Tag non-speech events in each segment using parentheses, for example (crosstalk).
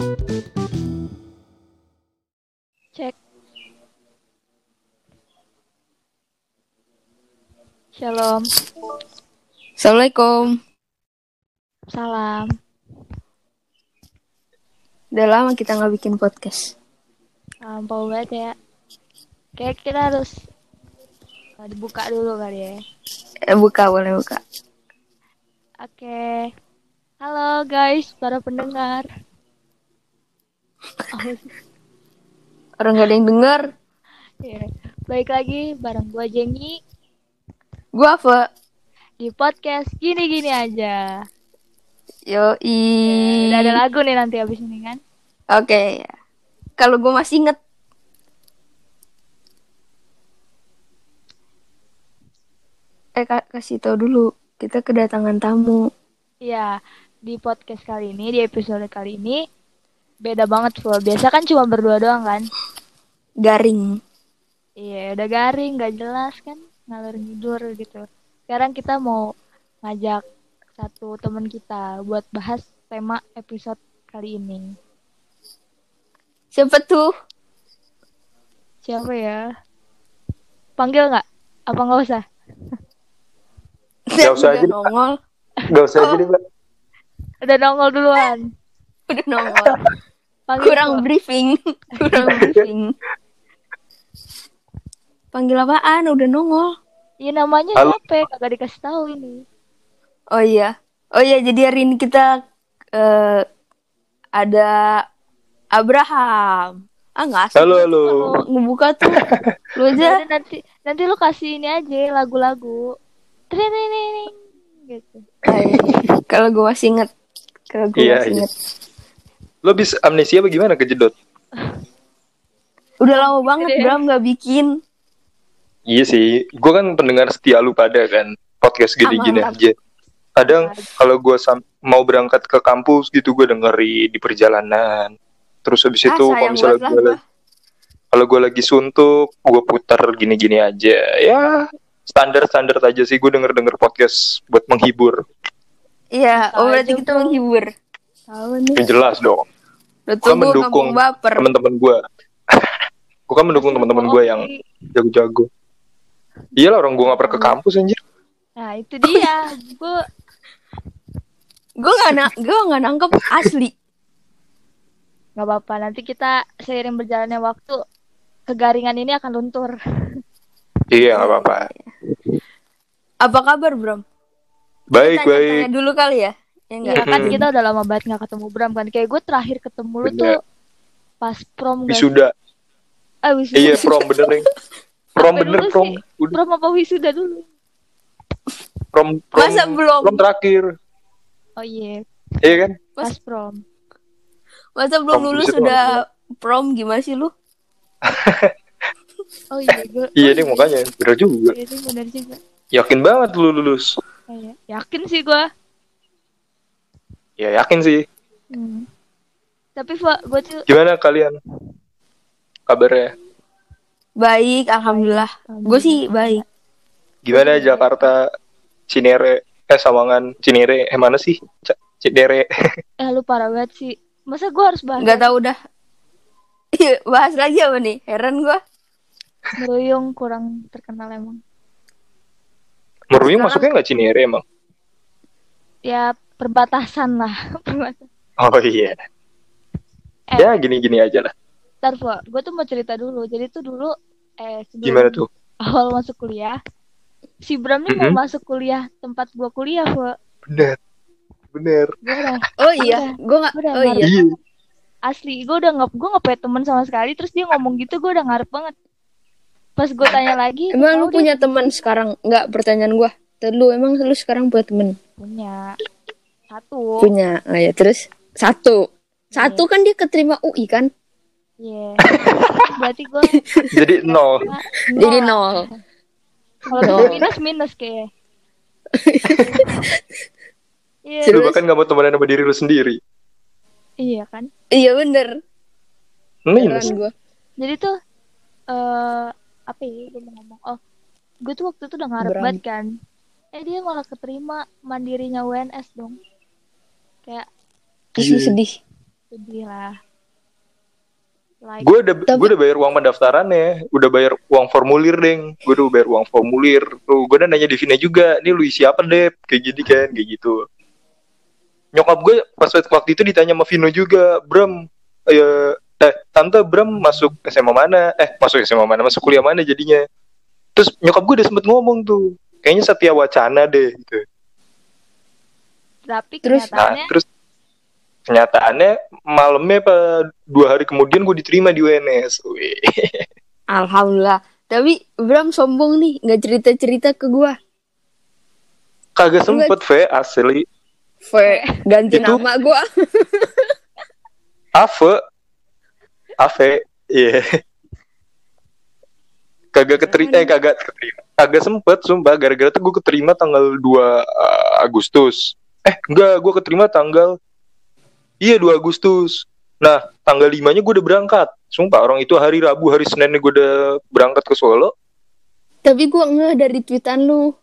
Cek. Shalom. Assalamualaikum. Salam. Udah lama kita nggak bikin podcast. Lampau banget ya. Kayak kita harus uh, dibuka dulu kali ya. Eh, buka boleh buka. Oke. Halo guys, para pendengar. Oh, Orang gak ada yang denger. iya. Baik lagi bareng gua Jengi Gua apa? di podcast gini-gini aja. Yo Udah ada lagu nih nanti abis ini kan. Oke. Kalau gue masih inget. Eh ka- kasih tau dulu kita kedatangan tamu. Iya, di podcast kali ini, di episode kali ini beda banget Ful. Biasa kan cuma berdua doang kan? Garing. Iya, udah garing, gak jelas kan, ngalur ngidur gitu. Sekarang kita mau ngajak satu teman kita buat bahas tema episode kali ini. Siapa tuh? Siapa ya? Panggil nggak? Apa nggak usah? Nggak usah aja. nongol. Gak usah aja deh, Mbak. Udah nongol duluan. Udah nongol. Panggil Kurang Ful. briefing. (laughs) Kurang briefing. Panggil apaan? Udah nongol. Iya namanya Halo. siapa? Kagak dikasih tahu ini. Oh iya. Oh iya, jadi hari ini kita eh ada Abraham. Ah nggak asik Halo, halo. ngebuka tuh. Lu aja. Jadi nanti nanti lu kasih ini aja lagu-lagu. Tring gitu. Ay, kalau gue masih inget. Kalau gue Iya, masih iya. inget. Lo bisa amnesia apa gimana kejedot? Udah lama banget Gede. Bram nggak bikin. Iya sih, gue kan pendengar setia lu pada kan podcast gini-gini mantap. aja. Kadang kalau gue mau berangkat ke kampus gitu gue dengerin di perjalanan. Terus habis Ah, itu kalau misalnya gue gua. lagi, kalau gue lagi suntuk, gue putar gini-gini aja. Ya standar-standar aja sih gue denger-denger podcast buat menghibur. Iya, oh berarti kita menghibur. Tahu nih. Yang jelas dong. Lu Gua tunggu mendukung. Teman-teman gue. (laughs) gue kan mendukung teman-teman gue yang jago-jago. Iyalah orang gue gak pernah ke kampus anjir. Nah, itu dia. Gue Gue nggak na gue nggak nangkep asli. nggak apa-apa. Nanti kita seiring berjalannya waktu kegaringan ini akan luntur. Iya gak apa-apa. Apa kabar Bram? Baik, baik. dulu kali ya. Ya enggak? Iya kan Mm-mm. kita udah lama banget nggak ketemu Bram kan. Kayak gue terakhir ketemu lu Bener. tuh pas prom guys. Wisuda. Ah, wisuda. Iya prom bener nih. Prom Sampai bener prom. sih. Udah Prom apa wisuda dulu? prom prom. Masa belum? Prom terakhir. Oh iya, Iya kan? pas prom. Masa belum Prom lulus buset udah prom gimana sih lu? (laughs) Oh iya, gue. Iya nih makanya bener juga. Iya, ini benar juga. Yakin banget lu lulus. Oh, iya. Yakin sih gue. Ya yakin sih. Hmm. Tapi gue tuh Gimana kalian? Kabarnya? Baik, alhamdulillah. Gue sih baik. Gimana Jakarta, Cinere, eh Sawangan, Cinere, eh mana sih? C- Cinere. (laughs) eh lu parah banget sih. Masa gue harus bahas Nggak tahu dah. (laughs) Bahas lagi apa nih? Heran gue. meruyung kurang terkenal emang. Meruyung Sekarang- masuknya nggak Cinere emang? Ya perbatasan lah. Perbatasan. (laughs) Oh iya. Eh. Ya gini-gini aja lah. Ntar gue tuh mau cerita dulu. Jadi tuh dulu eh sebelum Gimana tuh? awal masuk kuliah, si Bram nih mau Mhm. masuk kuliah tempat gue kuliah, Pak. Bener. Bener. Udah Oh iya, gue nggak. Udah, Oh iya. Iya. asli, gue udah nggak gue nggak punya teman sama sekali. Terus dia ngomong gitu, gue udah ngarep banget. Pas gue tanya lagi, Emang lu dia punya teman sekarang? Nggak pertanyaan gue. Lu emang lu sekarang punya temen? punya satu. Punya. Oh ya, terus satu. Satu kan dia keterima UI kan? Iya. (laughs) Berarti gue (laughs) Jadi nol. Jadi nol. Kalau minus minus kayak. (laughs) Iya? Lu bahkan gak mau temenan sama diri lu sendiri. iya kan. Iya bener. Minus. Gue. Jadi tuh eh apa ya gue mau ngomong oh gue tuh waktu itu udah ngarep banget kan eh dia malah keterima mandirinya UNS dong kayak lu Iya. sedih. sedih lah like Gue udah Tapi- gue udah bayar uang pendaftarannya, udah bayar uang formulir deng. Gue udah bayar uang formulir. Tuh, gue udah nanya Devina juga, nih lu isi apa deh? Kayak gini kan, kayak gitu. Nyokap gue pas waktu itu ditanya sama Vino juga, Bram, eh, eh tante Bram masuk SMA mana? Eh masuk SMA mana? Masuk kuliah mana jadinya? Terus nyokap gue udah sempet ngomong tuh, kayaknya Satya Wacana deh gitu. Tapi Terus- Nah, kenyataannya terus kenyataannya malamnya apa dua hari kemudian gue diterima di UNS. Wih. Alhamdulillah. Tapi Bram sombong nih, nggak cerita-cerita ke gua. Kagak sempet, Ve, asli. V ganti Itu- nama gua. Ave. Ave. Iya. Kagak keterima, eh kagak keterima. Kagak sempet, sumpah. Gara-gara tuh gue keterima tanggal 2 uh, Agustus. Eh, enggak, gue keterima tanggal... Iya, 2 Agustus. Nah, tanggal 5-nya gue udah berangkat. Sumpah, orang itu hari Rabu, hari Seninnya gue udah berangkat ke Solo. Tapi gua nggak dari tweetan lu.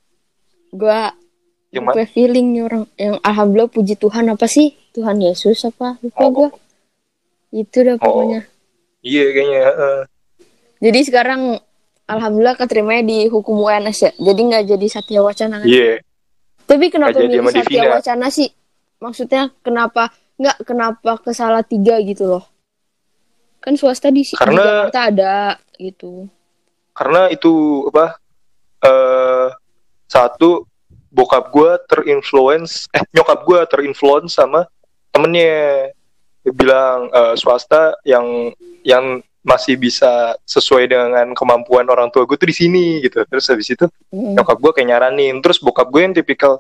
Yang Gue mana? feeling nih orang yang alhamdulillah puji Tuhan apa sih? Tuhan Yesus apa? Lupa Oh. gua. Itu dah pokoknya. Iya, kayaknya. heeh. Jadi sekarang alhamdulillah keterimanya di hukum UNS ya. Jadi nggak jadi Satya Wacana kan? Iya. Tapi kenapa milih Satya. Wacana sih? Maksudnya kenapa nggak kenapa ke salah tiga gitu loh? Kan swasta di, di Karena- Jakarta ada gitu. karena itu apa eh satu bokap gue terinfluence eh nyokap gue terinfluence sama temennya dia bilang eh, swasta yang yang masih bisa sesuai dengan kemampuan orang tua gue tuh di sini gitu. Terus habis itu Mm. nyokap gue kayak nyaranin. Terus bokap gue yang tipikal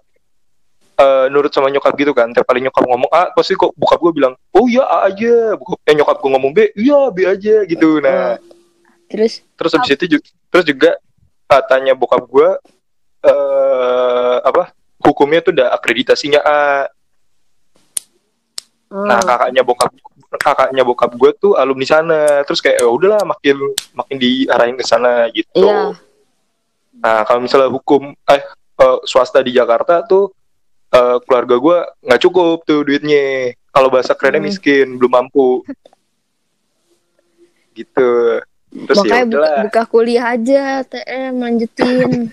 eh, nurut sama nyokap gitu kan. Tiap kali nyokap ngomong A pasti kok bokap gue bilang oh iya A aja. Bokap eh, nyokap gue ngomong B iya B aja gitu. Nah Terus? terus habis itu juga, terus juga katanya bokap gue eh apa hukumnya tuh udah akreditasinya A nah ah, kakaknya bokap kakaknya bokap gue tuh alumni sana. Terus kayak ya udahlah makin makin diarahin ke sana gitu. Iya. nah kalau misalnya hukum eh eh, swasta di Jakarta tuh eh, keluarga gue nggak cukup tuh duitnya. Kalau bahasa kerennya Hmm. miskin belum mampu. Gitu. Terus ya makanya buka, udahlah. buka kuliah aja TM lanjutin. (laughs)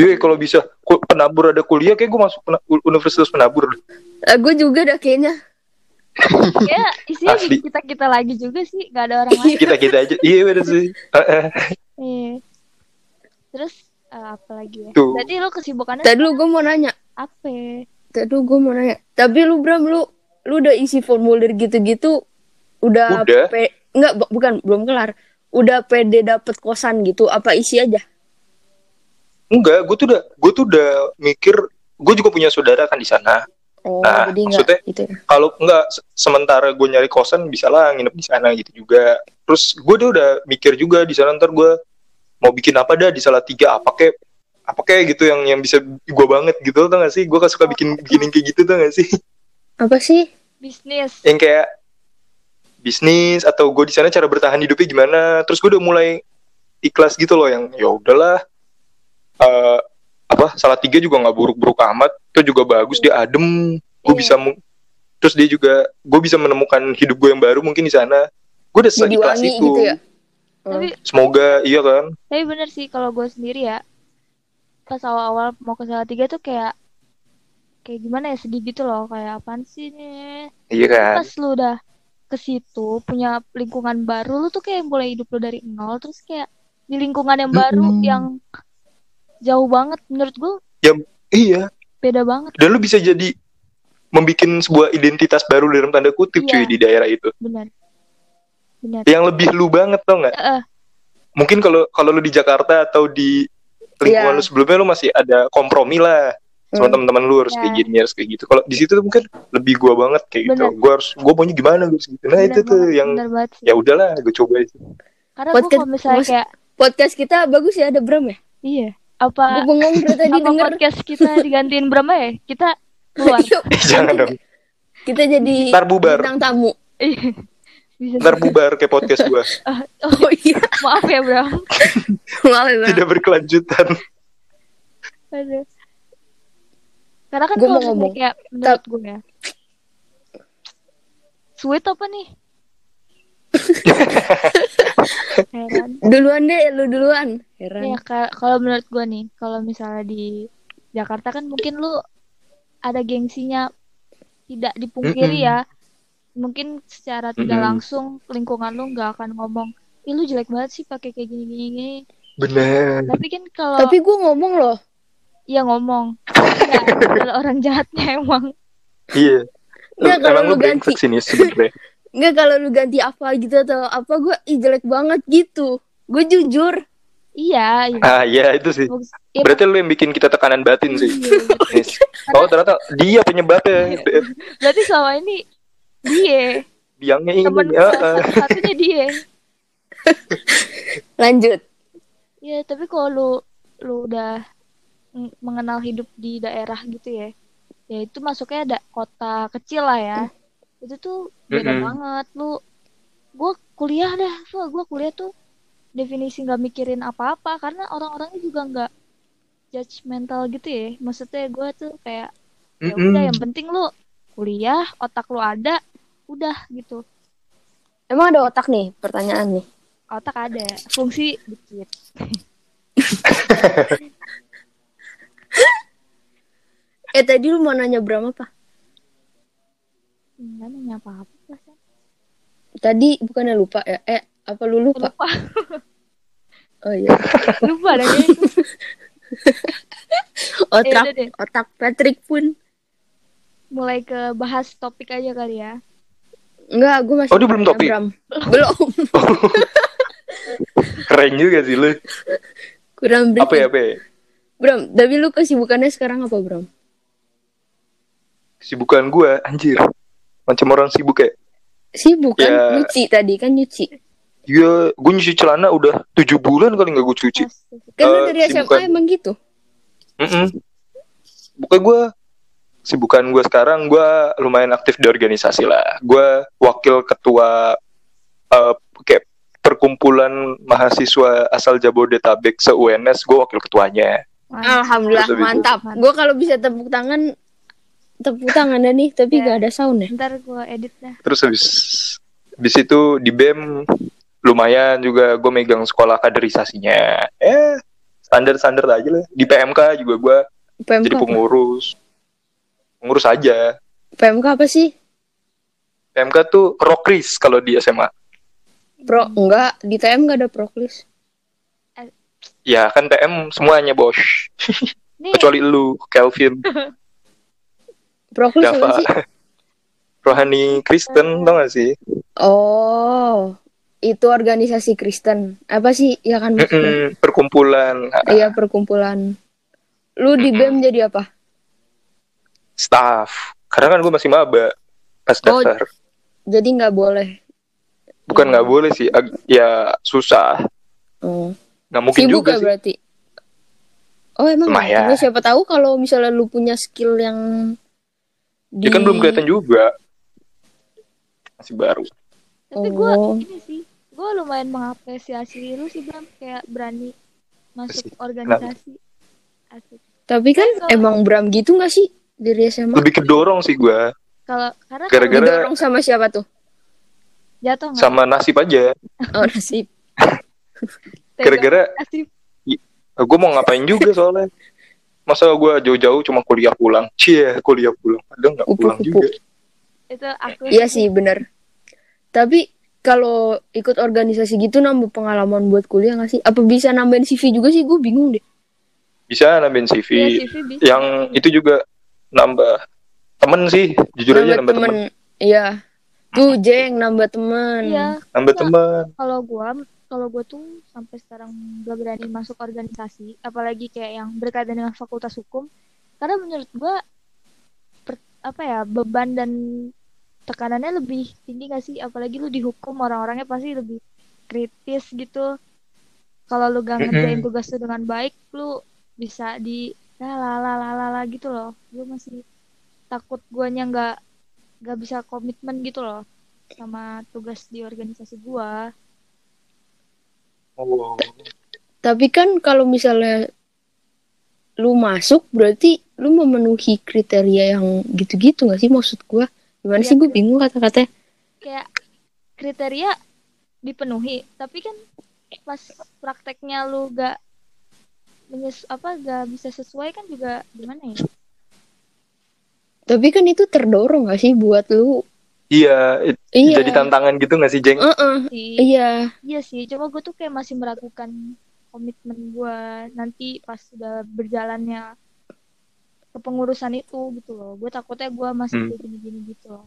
Iya kalau bisa penabur ada kuliah kayak gue masuk pena- universitas penabur Eh, gue juga dah kayaknya. (laughs) ya isinya Asli. kita kita lagi juga sih nggak ada orang lain kita kita aja iya bener sih Heeh. Iya. terus eh, apa lagi ya Tuh. berarti lu kesibukannya Tadi dulu gue mau nanya. apa Tadi dulu gue mau nanya. Tapi lu Bram lu lu udah isi formulir gitu-gitu udah, Udah. pe- enggak bu- bukan belum kelar. Udah pede dapet kosan gitu apa isi aja? Enggak gue tuh udah gue tuh udah mikir gue juga punya saudara kan di sana. Oh, Nah, jadi maksudnya- gitu ya. kalau enggak se- sementara gue nyari kosan bisa lah nginep di sana gitu juga. Terus gue tuh udah mikir juga di sana ntar gue mau bikin apa dah di salah tiga apa kayak apa kayak gitu yang yang bisa gue banget gitu tau gak sih? Gue suka bikin bikin kayak gitu tau gak sih? (laughs) Apa sih? bisnis. Yang kayak bisnis atau gue di sana cara bertahan hidupnya gimana? Terus gue udah mulai ikhlas gitu loh yang ya udahlah eh, apa salah tiga juga nggak buruk-buruk amat. Itu juga bagus dia adem. Gue Iya. bisa mu- terus dia juga gue bisa menemukan hidup gue yang baru mungkin di sana. Gue udah seikhlas wangi itu. gitu ya? tapi semoga iya kan? Tapi bener sih kalau gue sendiri ya pas awal-awal mau ke Salatiga tuh kayak kayak gimana ya sedih gitu loh. Kayak apaan sih nih iya kan? pas lu udah ke situ punya lingkungan baru lu tuh kayak mulai hidup lu dari nol terus kayak di lingkungan yang baru Mm-mm. yang jauh banget menurut gue iya beda banget dan lu bisa jadi membuat sebuah identitas baru dalam tanda kutip cuy Iya. di daerah itu benar benar yang lebih lu banget tau nggak Eh, mungkin kalau kalau lu di Jakarta atau di lingkungan Iya. lu sebelumnya lu masih ada kompromi lah sama Hmm. teman-teman lu harus Ya. kayak gini harus kayak gitu kalau di situ tuh mungkin lebih gua banget kayak gitu Bener. gua harus gua maunya gimana gua gitu nah benar itu tuh banget, yang banget sih. ya udahlah gua coba itu karena gue Podcast- kalau misalnya kayak Podcast kita bagus ya ada Bram ya? iya apa Gue bengong dari tadi apa denger. podcast kita (laughs) digantiin Brahma ya kita keluar (laughs) jangan dong kita jadi Ntar bubar. bintang tamu. Iya. bisa ntar bubar kayak podcast gua (laughs) oh, Oh iya, maaf ya Bram maaf ya, Bram. tidak berkelanjutan Aduh. karena kan Gua mau ngomong. kayak menurut gue ya sweet apa nih? Duluan deh, lu duluan. Heran. Ya ka- kalau menurut gua nih, kalau misalnya di Jakarta kan mungkin lu ada gengsinya tidak dipungkiri ya. Mungkin secara tidak langsung lingkungan lu nggak akan ngomong, "Ih, lu jelek banget sih pakai kayak gini gini gini." Bener. Tapi kan kalau Tapi gue ngomong loh. ya ngomong, ya, (laughs) kalau orang jahatnya emang Iya. Nggak, kalau lu ganti. sebenernya. (laughs) Enggak kalau lu ganti apa gitu atau apa gue ih jelek banget gitu. Gue jujur. Iya, iya. Ah iya itu sih. Ya, Berarti lu yang bikin kita tekanan batin sih. iya. (laughs) Yes. Oh ternyata dia penyebabnya. (laughs) Berarti selama ini dia Biangnya ini. temen ya, gua ah. satu-satunya dia. (laughs) Lanjut. Ya, tapi kalau lu lu udah ng- mengenal hidup di daerah gitu ya. Ya itu masuknya ada kota kecil lah ya. Itu tuh beda Mm-mm. banget lu. Gua kuliah dah, gua kuliah tuh definisi nggak mikirin apa-apa karena orang-orangnya juga nggak judgmental gitu ya. Maksudnya gua tuh kayak ya udah yang penting lu kuliah, otak lu ada, udah gitu. Emang ada otak nih pertanyaan nih. Otak ada, fungsi dikit. (laughs) Eh tadi lu mau nanya berapa apa? Enggak nanya apa-apa perasaan. Tadi bukannya lupa ya? Eh apa lu lupa? Lupa, Oh iya. (laughs) lupa dah. (laughs) Otak deh. otak Patrick pun. mulai ke bahas topik aja kali ya. Enggak, gue masih Oh, dia belum topik? Bram. (laughs) Belum. Keren juga sih lu. Kurang Apa ya briefing. apa ya? Bram, tapi lu kesibukannya sekarang apa, Bram? Sibukan gua anjir. Macam orang sibuk ya. Sibuk kan? Ya. Nyuci tadi kan nyuci. Iya, gue nyuci celana udah tujuh bulan kali nggak gue cuci. Kan lu Eh, dari SMA sibukan. emang gitu. Mm Bukan gue sibukan gue sekarang gue lumayan aktif di organisasi lah. Gue wakil ketua eh, kayak perkumpulan mahasiswa asal Jabodetabek se UNS. Gue wakil ketuanya. Alhamdulillah Terus mantap. Gue kalau bisa tepuk tangan tepuk tangan dah nih, tapi Ya. gak ada sound ya. Ntar gue edit dah. Terus habis habis itu di BEM lumayan juga gue megang sekolah kaderisasinya. Eh standar-standar aja lah. Di PMK juga gue PMK jadi apa? pengurus. Pengurus aja. PMK apa sih? PMK tuh rokris kalau di SMA. Pro enggak, di TM gak ada proklis. Ya kan PM semuanya bos. Kecuali lu, Kelvin, Proklis apa sih? Rohani Kristen, tau gak sih? Oh, itu organisasi Kristen. Apa sih? Ya kan? Mm-mm, perkumpulan Iya, perkumpulan. Lu di BEM jadi apa? staff. Karena kan gue masih maba pas Oh, daftar. Jadi nggak boleh. Bukan nggak boleh sih, ag- ya susah. Oh. Nggak mungkin Sibuk juga ya sih. berarti? Oh emang Lumayan. ya? siapa tahu kalau misalnya lu punya skill yang Dia kan belum kelihatan juga. Masih baru. tapi gue Oh. ini sih, gue lumayan mengapresiasi lu sih Bram kayak berani masuk Asik. organisasi. Asik. Tapi kan Kalau- emang Bram gitu gak sih dari SMA? Lebih kedorong sih gue. Kalau karena Gara-gara- kalau Didorong sama siapa tuh? jatuh nggak? Sama nasib aja. Oh nasib. Gara-gara gue mau ngapain juga soalnya. Masa gue jauh-jauh cuma kuliah pulang. Cie, kuliah pulang. Padahal nggak pulang Kupu-kupu. juga. itu aku Iya sih bener. Tapi kalau ikut organisasi gitu nambah pengalaman buat kuliah gak sih? Apa bisa nambahin CV juga sih? Gue bingung deh. Bisa nambahin CV. Iya, CV bisa. Yang itu juga nambah temen sih. Jujur aja nambah temen. Iya. Tuh Jeng nambah temen. Iya, Nambah Iya. temen. kalau gua kalau gua tuh sampai sekarang belum berani masuk organisasi apalagi kayak yang berkaitan dengan fakultas hukum karena menurut gua per- apa ya beban dan tekanannya lebih tinggi gak sih? Apalagi lu dihukum orang-orangnya pasti lebih kritis gitu. Kalau lu gak ngerjain tugas lu dengan baik lu bisa di la la la la la la gitu loh. Gua masih takut guanya nggak nggak bisa komitmen gitu loh sama tugas di organisasi gua. Oh. Tapi kan kalau misalnya lu masuk berarti lu memenuhi kriteria yang gitu-gitu gak sih maksud gua? Gimana Iya, sih gue bingung kata-katanya. kayak kriteria dipenuhi tapi kan pas prakteknya lu gak menyes apa gak bisa sesuai kan juga gimana ya Tapi kan itu terdorong gak sih buat lu? Iya, it- Iya. jadi tantangan gitu gak sih, Jeng? Heeh. sih Iya. iya sih cuma gue tuh kayak masih meragukan komitmen gue nanti pas sudah berjalannya kepengurusan itu gitu loh gue takutnya gue masih Hmm. kayak gini-gini gitu loh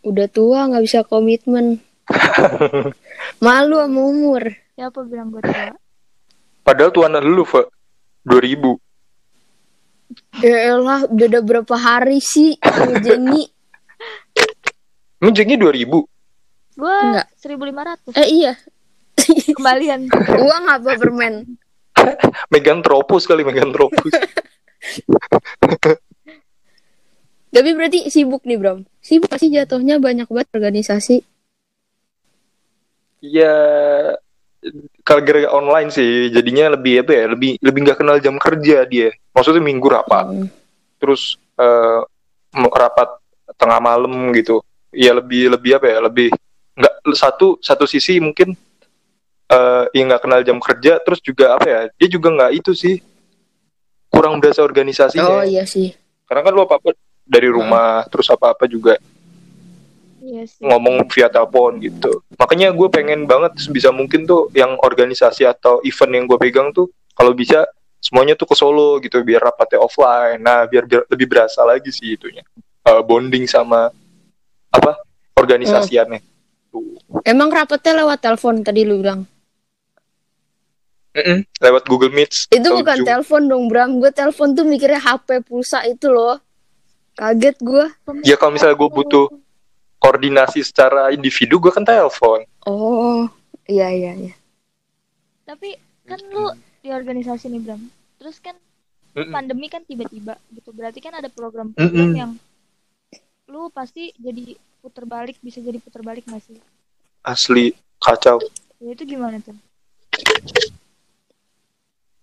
Udah tua nggak bisa komitmen. (laughs) Malu sama umur. siapa bilang gue tua Padahal tuan lu, Fe. 2000. Ya elah, beda berapa hari sih sama Jenny? Emang Jengnya 2000? gue Enggak. 1500 Eh iya, kembalian uang apa permen? (laughs) Megantropus kali, Megantropus. (laughs) Tapi berarti sibuk nih Bram. Sibuk sih jatuhnya banyak banget organisasi. Iya, kalau gara online sih, jadinya lebih apa ya, lebih lebih nggak kenal jam kerja dia. Maksudnya minggu rapat, Hmm. terus mau rapat tengah malam gitu. Ya lebih lebih apa ya, lebih nggak satu satu sisi mungkin eh ya nggak kenal jam kerja, terus juga apa ya, dia juga nggak itu sih kurang berasa organisasinya. Oh iya sih. Karena kan lu apa apa dari rumah, terus apa apa juga iya sih ngomong via telepon gitu. Makanya gue pengen banget bisa mungkin tuh yang organisasi atau event yang gue pegang tuh kalau bisa semuanya tuh ke Solo gitu biar rapatnya offline. Nah biar, biar lebih berasa lagi sih itunya Eh, bonding sama apa organisasiannya. Tuh. Emang rapetnya lewat telepon tadi lu bilang. Mm-mm, lewat Google Meet. Itu bukan Zoom. telepon dong Bram. Gue telepon tuh mikirnya HP pulsa itu loh. Kaget gue. Ya kalau misalnya gue butuh koordinasi secara individu gue kan telepon. Oh iya iya iya. tapi kan lu di organisasi nih Bram terus kan Mm-mm. pandemi kan tiba-tiba gitu berarti kan ada program-program Mm-mm. yang lu pasti jadi puter balik bisa jadi puter balik gak sih Asli kacau. ya itu gimana tuh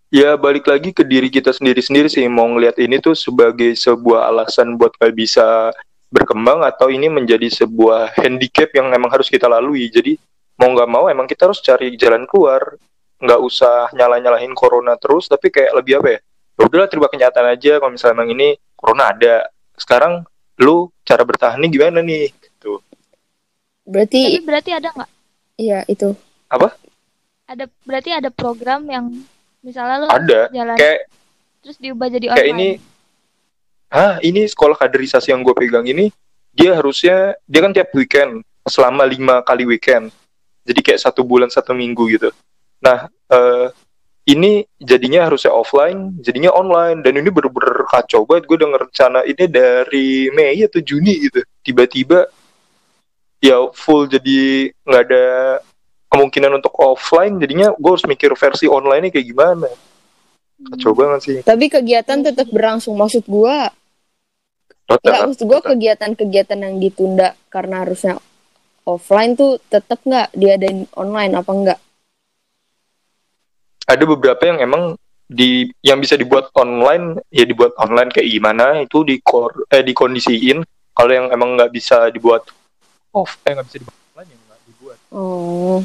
Ya balik lagi ke diri kita sendiri-sendiri sih mau ngelihat ini tuh sebagai sebuah alasan buat gak bisa berkembang atau ini menjadi sebuah handicap yang emang harus kita lalui. Jadi mau nggak mau emang kita harus cari jalan keluar. Nggak usah nyala-nyalahin corona terus, tapi kayak lebih apa ya? Ya udahlah terima kenyataan aja kalau misalnya emang ini corona ada. Sekarang lu cara bertahannya gimana nih? Gitu. tapi Berarti berarti ada nggak iya itu. ada berarti ada program yang misalnya lu Ada. jalan Kayak terus diubah jadi kayak online. Ini ah ini sekolah kaderisasi yang gue pegang ini dia harusnya dia kan tiap weekend selama lima kali weekend. Jadi kayak satu bulan satu minggu gitu. Nah eh, ini jadinya harusnya offline jadinya online. Dan ini bener-bener kacau banget. Gue denger rencana ini dari Mei atau Juni gitu. Tiba-tiba ya full jadi nggak ada kemungkinan untuk offline jadinya gue harus mikir versi online kayak gimana. Kacau banget sih. Tapi kegiatan tetap berlangsung. Maksud gua Tetap, Enggak, maksud gue kegiatan-kegiatan yang ditunda karena harusnya offline tuh tetap nggak diadain online apa enggak? ada beberapa yang emang di yang bisa dibuat online ya dibuat online kayak gimana itu di eh dikondisiin. Kalau yang emang nggak bisa dibuat off eh nggak bisa dibuat offline yang nggak dibuat. Oh,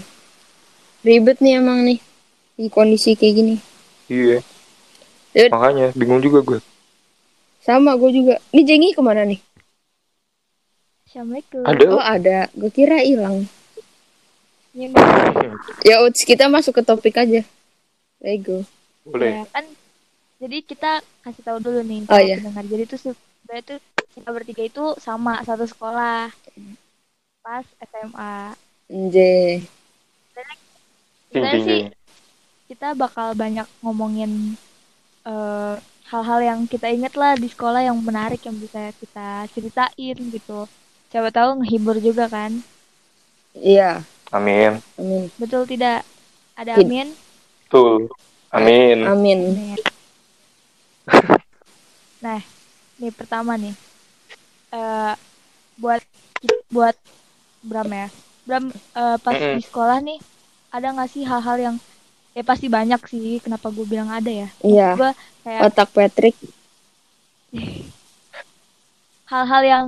ribet nih emang nih di kondisi kayak gini. iya Ya. makanya bingung juga gue Sama gue juga. Ini Jengi ke mana nih? Assalamualaikum ada Oh ada, gue kira hilang. Ini Ya uts kita masuk ke topik aja. Lego. boleh ya kan jadi kita kasih tahu dulu nih Oh, iya. pendengar jadi tuh sebenarnya tuh kita bertiga itu sama satu sekolah pas SMA Nje. Sebenarnya Cing, sih cing, kita bakal banyak ngomongin eh, hal-hal yang kita inget lah di sekolah yang menarik yang bisa kita ceritain gitu. Siapa tahu ngehibur juga kan? Iya, amin. Amin. betul tidak? Ada amin? Tuh amin. Amin. Amin. (laughs) nah nih pertama nih. Eh buat buat Bram ya. Bram eh, pas Mm-mm. di sekolah nih ada nggak sih hal-hal yang ya pasti banyak sih kenapa gue bilang ada ya Iya. gue kayak Otak Patrick. (laughs) hal-hal yang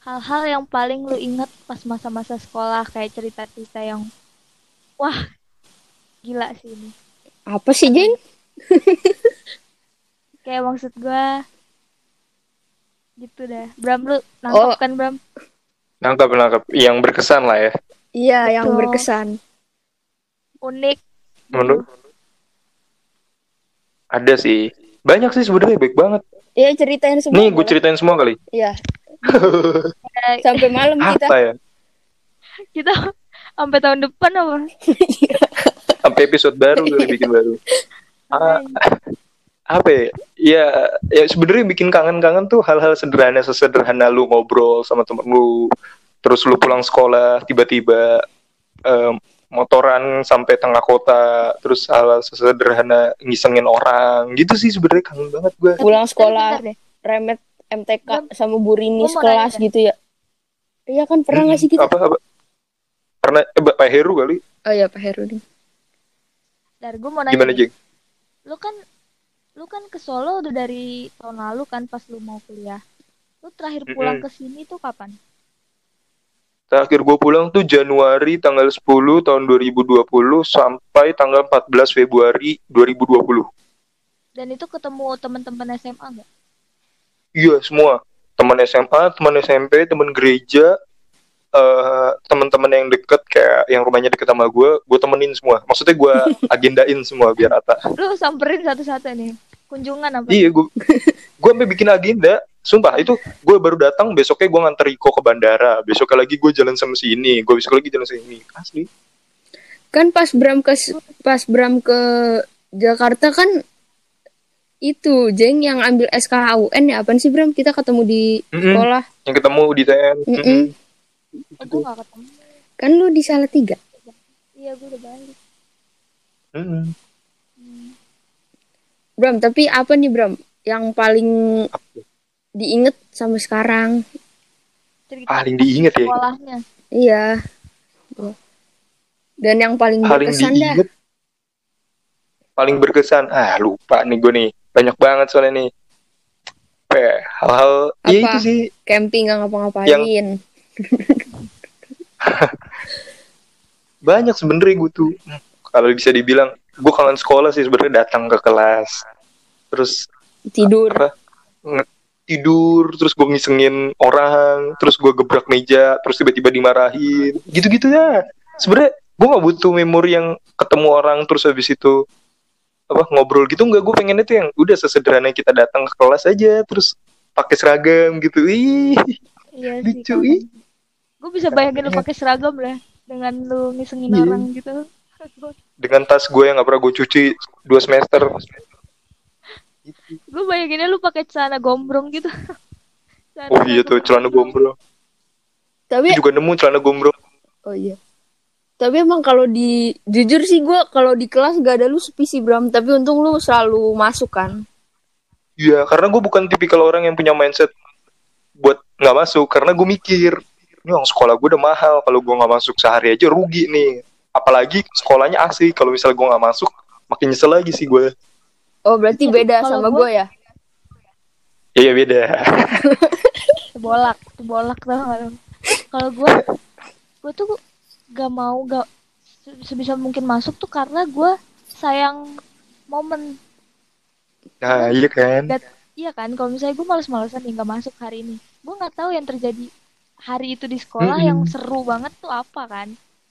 hal-hal yang paling lu ingat pas masa-masa sekolah kayak cerita-cerita yang wah gila sih ini Apa sih, Jeng? (laughs) kayak maksud gua gitu dah Bram lu nangkep Oh. kan Bram nangkap nangkap yang berkesan lah ya Iya, yang berkesan. Unik. Menurut ada sih. Banyak sih sebenarnya baik banget. Iya, ceritain semua. nih gue ceritain semua kali. Iya, (laughs) sampai malam kita. apa ya? Kita sampai tahun depan apa? Sampai episode baru kali bikin baru. Ah, apa ya? Ya, ya sebenarnya bikin kangen-kangen tuh hal-hal sederhana sesederhana. Lu ngobrol sama temen lu terus lu pulang sekolah tiba-tiba em, motoran sampai tengah kota terus hal-hal sesederhana ngisengin orang gitu sih sebenarnya kangen banget gue Pulang sekolah, remet MTK sama Bu Rini gua mau sekelas gitu ya. Iya kan pernah nggak sih kita? apa apa pernah eh, Pak Heru kali Oh iya Pak Heru nih. Dar gue mau nanya gimana. Jeng lu kan lu kan ke Solo udah dari tahun lalu kan pas lu mau kuliah lu terakhir pulang Mm-mm. ke sini tuh kapan terakhir gue pulang tuh Januari tanggal 10 tahun 2020 sampai tanggal 14 Februari 2020 dan itu ketemu teman-teman SMA nggak Iya semua teman SMA, teman SMP, teman gereja, eh teman-teman yang deket kayak yang rumahnya deket sama gue, gue temenin semua. Maksudnya gue (laughs) agendain semua biar rata. lu samperin satu-satu nih kunjungan apa Iya gue gue sampai bikin agenda. Sumpah itu gue baru datang besoknya gue nganter Iko ke bandara. Besoknya lagi gue jalan sama si ini, gue besok lagi jalan sama ini. Asli. Kan pas Bram ke pas Bram ke Jakarta kan itu Jeng yang ambil SKHUN ya apaan sih Bram? Kita ketemu di Mm-mm. sekolah. Yang ketemu di TN. Gue nggak ketemu Kan lu di salah tiga. iya gue udah balik. Hmm. Bram, tapi apa nih Bram yang paling Apa? Diinget sampai sekarang? cerita Paling diinget ya. sekolahnya Iya. Dan yang paling Paling berkesan dah. diinget. Paling berkesan. Ah lupa nih gue nih. Banyak banget soalnya nih. Hal-hal ya itu sih Camping nggak ngapa-ngapain. (laughs) banyak sebenernya gue tuh kalau bisa dibilang gue kangen sekolah sih sebenarnya datang ke kelas terus Tidur. apa tidur terus gue ngisengin orang terus gue gebrak meja terus tiba-tiba dimarahin. Gitu-gitu ya. Sebenarnya gue gak butuh memori yang ketemu orang terus habis itu apa ngobrol gitu. Nggak gue pengennya tuh yang udah sesederhana kita datang ke kelas aja terus pakai seragam gitu. Ih iya sih lucu ih. gue bisa bayangin lu pakai seragam lah dengan lu ngisengin Iya. orang gitu. (laughs) Dengan tas gue yang gak pernah gue cuci dua semester gue bayanginnya lu pakai celana gombrong gitu Celana (laughs) oh iya tuh celana gombrong Tapi Gue juga nemu celana gombrong oh iya. Tapi emang kalau di jujur sih gua kalau di kelas gak ada lu sepi sih Bram. Tapi untung lu selalu masuk kan. Iya, karena gue bukan tipikal orang yang punya mindset buat nggak masuk. Karena gue mikir, ini orang sekolah gue udah mahal. Kalau gue nggak masuk sehari aja rugi nih. Apalagi sekolahnya asik. Kalau misalnya gue nggak masuk, makin nyesel lagi sih gue. Oh berarti Iya, beda sama gua- gue ya. Iya, beda. (laughs) sebolak sebolak tau gak kalau gue gue tuh gak mau gak se- sebisa mungkin masuk tuh karena gue sayang momen Nah, iya kan. Dat- iya kan kalau misalnya gue males-malesan nih gak masuk hari ini gue nggak tahu yang terjadi hari itu di sekolah Mm-mm. yang seru banget tuh apa kan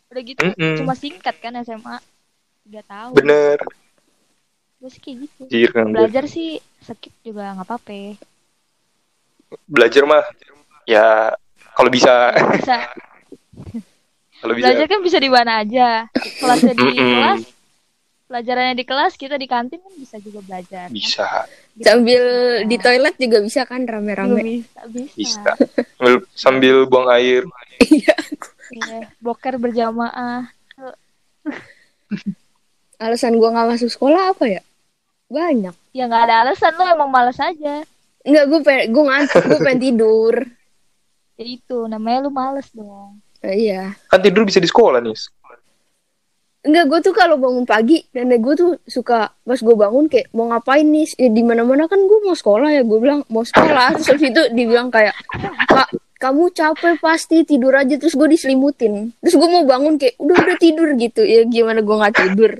udah gitu Mm-mm. cuma singkat kan SMA tiga tahun Bener. Gue sih kayak gitu Jir, kan. belajar sih skip juga nggak apa-apa Belajar mah, ya kalau bisa. bisa (laughs) kalau bisa. belajar kan bisa di mana aja kelasnya di kelas pelajarannya di kelas kita di kantin kan bisa juga belajar kan? Bisa, Bisa. Sambil di toilet juga bisa kan rame-rame. bisa bisa, bisa. Sambil, sambil buang air. Iya. Iya, boker berjamaah Alasan gua nggak masuk sekolah apa ya? Banyak. ya nggak ada alasan lo emang malas aja Enggak, gue pengen, gue ngantuk, gue pengen tidur. ya itu namanya lu males dong Eh, iya. Kan tidur bisa di sekolah nih. Enggak, gue tuh kalau bangun pagi, nenek gue tuh suka pas gue bangun kayak mau ngapain nih? Ya, di mana-mana kan gue mau sekolah ya. Gue bilang mau sekolah. (laughs) Terus habis itu dibilang kayak, Kak, kamu capek pasti tidur aja terus gue diselimutin terus gue mau bangun kayak udah udah tidur gitu ya gimana gue nggak tidur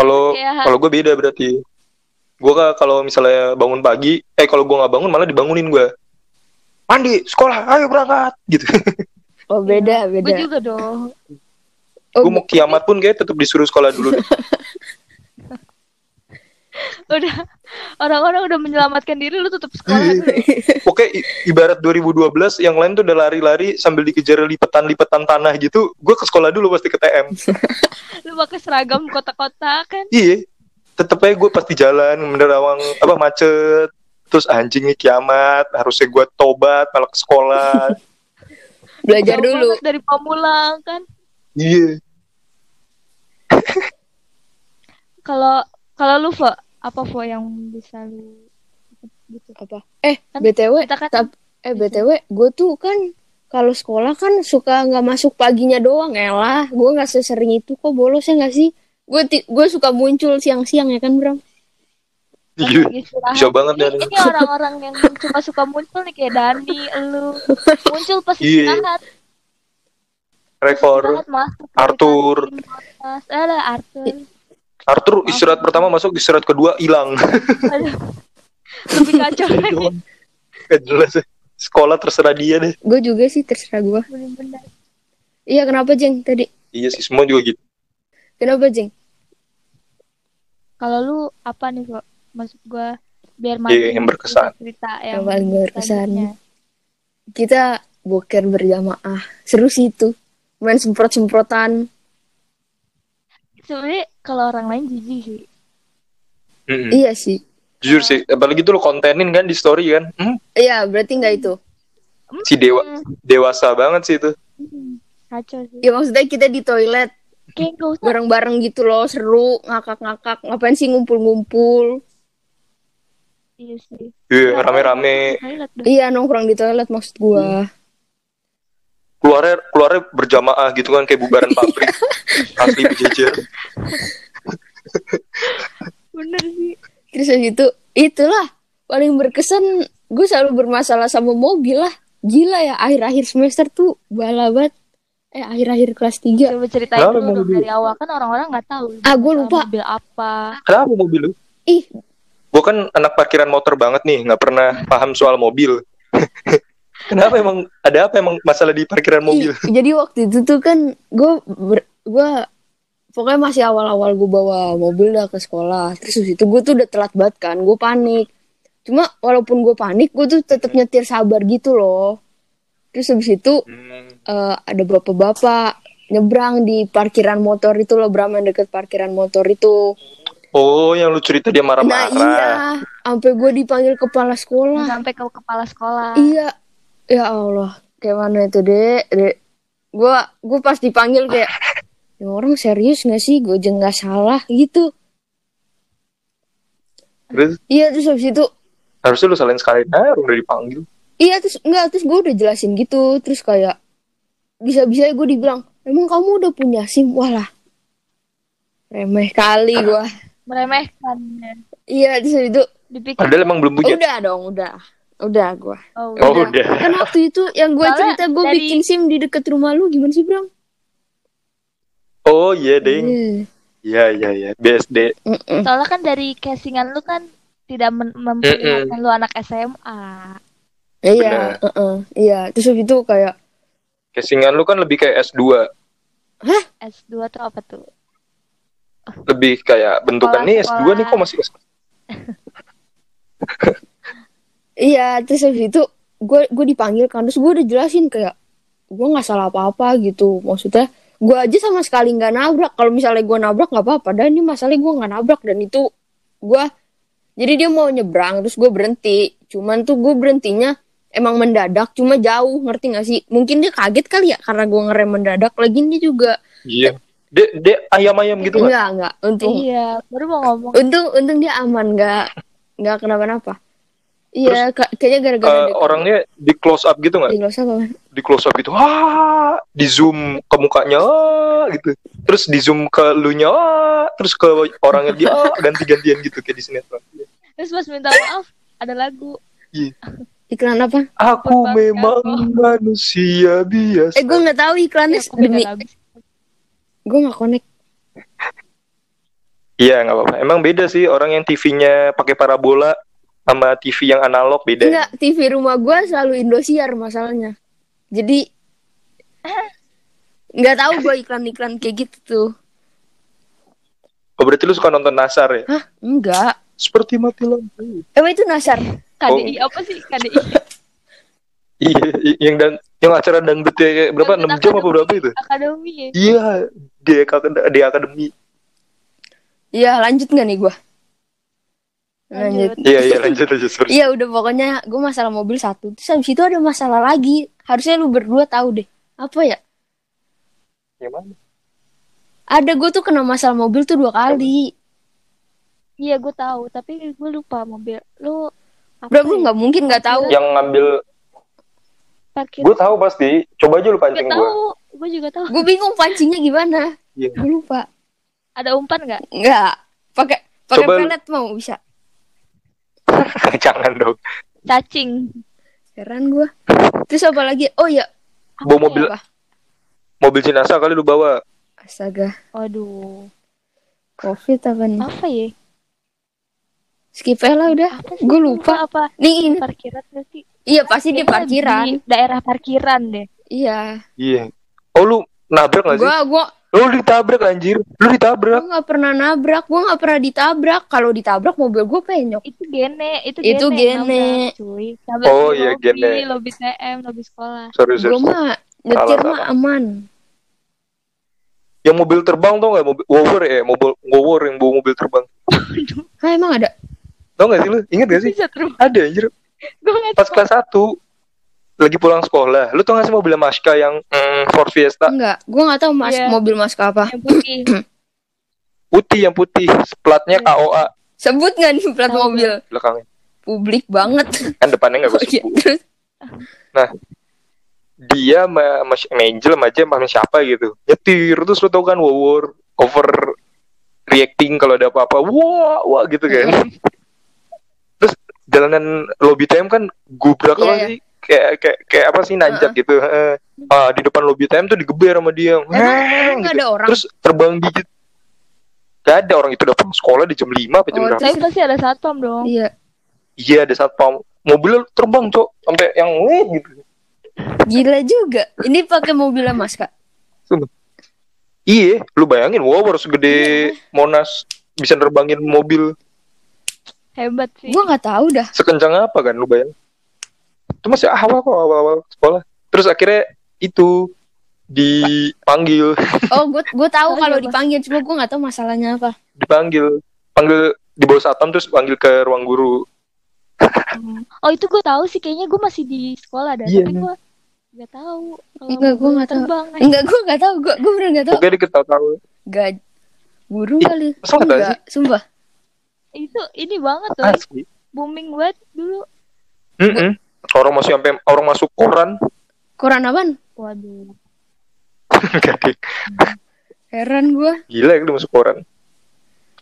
Kalau Kayak- kalau gue beda berarti. Gue kalau misalnya bangun pagi, eh kalau gue nggak bangun malah dibangunin gue. Mandi, sekolah, ayo berangkat gitu. oh beda Gue beda juga dong. oh, gue mau kiamat pun kayak tetap disuruh sekolah dulu. (laughs) (laughs) Udah orang-orang udah menyelamatkan diri lu tutup sekolah (laughs) dulu. Oke, ibarat 2012 yang lain tuh udah lari-lari sambil dikejar lipetan-lipetan tanah gitu. Gue ke sekolah dulu pasti ke TM. (laughs) Lu pakai seragam kota-kota kan. Iya, tetep aja gue pasti jalan menerawang apa macet. Terus anjingnya kiamat, harusnya gue tobat malah ke sekolah. belajar Jauh dulu dari Pamulang kan. Iya. Kalau kalau lu Fo, apa Fo yang bisa lu gitu? apa eh Kan btw kita kan- tap- eh btw gue tuh kan kalau sekolah kan suka nggak masuk paginya doang elah gue nggak sesering itu kok bolos ya nggak sih gue gue suka muncul siang-siang ya kan Bram Iya. Istirahat. Bisa banget ini, Dan. ini orang-orang yang cuma suka muncul nih kayak Dani, lu muncul pas Iya. istirahat, Rekor. dari Arthur. ada Arthur, Arthur istirahat pertama masuk, istirahat kedua hilang. Aduh. lebih kacau (laughs) lagi, Gak jelas. ya. Sekolah terserah dia deh. gue juga sih terserah gue bener-bener. iya kenapa jeng tadi Iya sih, semua juga gitu. kenapa jeng Kalau lu apa nih kok? Maksud gua biar Iya, yang berkesan. cerita Yang yang paling berkesan. kita boker berjamaah seru sih itu main semprot semprotan Sebenarnya kalau orang lain jijik sih. Mm-mm. iya sih Jujur sih, apalagi tuh lo kontenin kan di story kan. Hmm, iya berarti nggak itu si dewa dewasa banget sih itu. Hmm, kacau sih. ya maksudnya kita di toilet bareng-bareng gitu loh seru ngakak-ngakak ngapain sih ngumpul-ngumpul Iya sih. Iya, rame-rame. iya nongkrong di toilet maksud gua Keluarnya keluarnya berjamaah gitu kan kayak bubaran pabrik. (laughs) Asli berjejer. Bener sih. terus itu itulah paling berkesan gue selalu bermasalah sama mobil lah gila ya akhir-akhir semester tuh bala banget eh akhir-akhir kelas 3 Coba ceritain Kenapa dulu dong mobil? dari awal kan orang-orang nggak tahu. Ah, gua masalah lupa. Mobil apa? Kenapa mobil lu? ih Gue kan anak parkiran motor banget nih, nggak pernah paham soal mobil. (laughs) Kenapa emang ada apa emang masalah di parkiran mobil? Ih, jadi waktu itu tuh kan gue gue pokoknya masih awal-awal gue bawa mobil dah ke sekolah terus habis itu gue tuh udah telat banget kan gue panik cuma walaupun gue panik gue tuh tetap nyetir sabar gitu loh terus habis itu Hmm. eh, ada bapak-bapak nyebrang di parkiran motor itu loh Bram yang deket parkiran motor itu Oh, yang lu cerita dia nah marah-marah. iya sampai gue dipanggil kepala sekolah Sampai ke kepala sekolah. Iya, ya Allah, kayak mana itu dek, dek. Gua, gua pas dipanggil kayak, "Ini orang serius gak sih? Gue aja nggak salah gitu. Terus Iya terus habis itu, harusnya lu salin sekali nah, udah dipanggil. iya terus enggak terus gue udah jelasin gitu, terus kayak bisa-bisa gue dibilang, emang kamu udah punya sim? Walah, remeh kali gua. Meremehkan. ya. Iya terus habis itu, Dipikir. Padahal emang belum punya. udah dong, udah, udah gua. Oh, Oh, udah. udah. Kan waktu itu yang gue Soalnya cerita gue dari- bikin sim di deket rumah lu gimana sih Bram? Oh iya, Deng. Iya. Iya, iya, iya. BSD. Mm-mm. Soalnya kan dari casingan lu kan tidak men- memperlihatkan lu anak SMA. Iya, heeh, iya. Terus itu kayak Casingan lu kan lebih kayak S2. S2 tuh apa tuh? Lebih kayak bentukan nih S2 nih kok masih S2. (laughs) iya, terus habis itu gue gue dipanggil kan terus gue udah jelasin kayak gue nggak salah apa-apa gitu. Maksudnya gue aja sama sekali nggak nabrak. Kalau misalnya gue nabrak nggak apa-apa. Dan ini masalahnya gue nggak nabrak dan itu gue jadi dia mau nyebrang terus gue berhenti. Cuman tuh gue berhentinya emang mendadak cuma jauh ngerti gak sih? Mungkin dia kaget kali ya karena gue ngerem mendadak. Lagi dia juga Iya. Dek, dek ayam-ayam gitu nggak? enggak enggak untung Iya, baru mau ngomong. untung untung dia aman nggak nggak kenapa-napa iya ka- kayaknya gara-gara dia- orangnya di close up gitu nggak? di Los apa Man? Di close up gitu. Wah, di zoom ke mukanya ah, gitu. Terus di zoom ke lu nya, ah, terus ke orangnya dia ah, ganti-gantian gitu kayak di sinetron. Terus pas minta maaf, ada lagu. Iya. Iklan apa? Aku Bangga, memang oh. manusia biasa. Eh gue nggak tahu iklannya Ya, aku demi gue nggak connect. Iya nggak apa-apa. Emang beda sih orang yang TV-nya pakai parabola sama TV yang analog beda. Enggak, TV rumah gue selalu Indosiar masalahnya. Jadi nggak tahu gue iklan-iklan kayak gitu tuh. Oh berarti lu suka nonton Nasar ya? Hah? Enggak. Seperti mati lampu. Emang itu Nasar? KDI apa sih KDI? (laughs) Iya, yang dan yang acara dangdut ya kayak berapa? 6 jam apa berapa itu? Akademi ya. Iya, di akad- di akademi. Iya lanjut nggak nih gue? Lanjut. Iya iya lanjut aja sorry. Iya udah pokoknya gue masalah mobil satu. Terus habis itu ada masalah lagi. Harusnya lu berdua tahu deh. Apa ya? Yang mana? Ada gue tuh kena masalah mobil tuh dua kali. Iya gue tahu, tapi gue lupa mobil. Lu apa Bro, lu ya? nggak mungkin nggak tahu. Yang ngambil parkir? gue tahu pasti. Coba aja lu pancing gue. tahu. Gue juga tahu. Gue bingung pancingnya gimana. Iya. Gue lupa. Ada umpan nggak? Enggak. Pakai pakai Coba- pelet mau bisa. (laughs) Jangan dong. Cacing. Heran gue. Terus apa lagi? Oh ya, Bawa mobil apa? mobil jenazah kali lu bawa. Astaga. Waduh. Covid apa nih? Apa ya? Skip aja lah udah. Gue lupa. Apa? Nih ini. Parkiran gak sih? Iya pasti di parkiran. Di daerah parkiran deh. Iya. Iya. Oh lu nabrak gak sih? Gua gua Lu ditabrak anjir. Lu gua ditabrak. nggak pernah nabrak. Gua nggak pernah ditabrak. Kalau ditabrak mobil gue penyok. Itu gene, itu Itu gene. gene. nabrak, Cuy. Nabrak Oh, iya, lobi, gene. Lobi TM, lobi sekolah. Sorry sorry. Gue sorry. mah nyetir mah aman. Yang mobil terbang tau gak? Mobil Wower ya, mobil Wower yang bawa mobil terbang. Hah emang ada? Tau gak sih lu? Ingat gak sih? Bisa terus. Ada anjir. Nggak Pas kelas 1 lagi pulang sekolah. Lu tau gak sih mobil Maska yang mm, Ford Fiesta Enggak. Gue nggak tahu mas Iya. mobil mas ke apa. yang putih. (clears throat) putih yang putih, platnya Iya. KOA Sebut nggak nih plat Tahu mobil? belakangnya. Publik banget. Kan depannya gak Oh, gue iya. sebut. Terus Dia sama, sama Angel sama aja sama siapa gitu. Nyetir terus lu tau kan Wower over reacting kalau ada apa-apa. Wah, wah gitu kan. terus jalanan lobby TM kan gubrak Iya, apa iya. sih? Kayak kayak kayak apa sih nanjak gitu. Heeh. Ah, di depan lobby TM tuh digeber sama dia. emang, emang gitu. ada orang. Terus terbang dikit. Gak ada orang itu udah pulang sekolah di jam 5 apa jam Oh, berapa? Tapi pasti ada satpam dong. Iya. Iya ada satpam. Mobilnya terbang cok sampai yang wih gitu. Gila juga. Ini pakai mobilnya mas kak. Iya, lu bayangin wow harus Iya. gede Monas bisa nerbangin mobil Hebat sih. Gue nggak tahu dah. sekencang apa kan lu bayangin. Itu masih awal kok awal-awal sekolah. Terus akhirnya itu dipanggil, (laughs) Oh gue gue tahu kalau iya, dipanggil cuma gue nggak tahu masalahnya apa. dipanggil, panggil di bawah satpam terus panggil ke ruang guru. Oh itu gue tahu sih kayaknya gue masih di sekolah dah. Iya. Tapi gue nggak tahu. kalau Enggak, gua mobil nggak tahu. Enggak gue nggak tahu. Gue gue bener nggak tahu. Oke diketahui. Gak burung Ih, kali. tahu Enggak, sumpah. Itu ini banget tuh. Asli. Booming banget dulu. Mm-mm. Orang masih sampai orang masuk koran. Koran apaan? Waduh. (laughs) Deh. Heran gue. Gila ya lu masuk koran.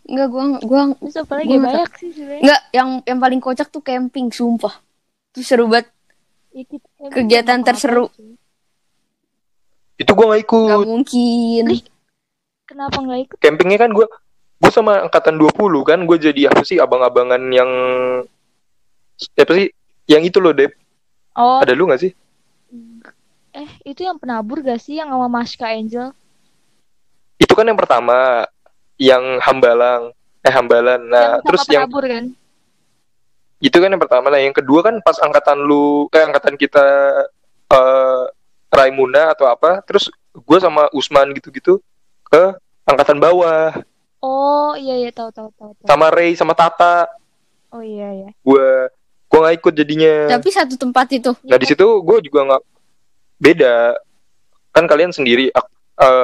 Enggak gue gue Terus apa lagi Gua banyak sih sebenarnya. enggak yang yang paling kocak tuh camping sumpah. Itu seru banget. Ya, kita- Kegiatan terseru. Itu gua nggak ikut. Gak mungkin. Ih. Kenapa nggak ikut? campingnya kan gue gue sama angkatan 20 kan gue jadi apa sih abang-abangan yang apa sih yang itu loh Dep Oh, ada lu gak sih eh itu yang penabur gak sih yang sama Maska Angel? itu kan yang pertama yang hambalang eh hambalan nah yang terus yang penabur kan? itu kan yang pertama lah yang kedua kan pas angkatan lu eh angkatan kita eh Raimuna atau apa terus gue sama Usman gitu-gitu ke angkatan bawah Oh iya iya tahu tahu tahu. tahu. sama Ray sama Tata Oh iya iya. gue gue nggak ikut jadinya Tapi satu tempat itu. Nah di situ gue juga nggak beda kan kalian sendiri aku,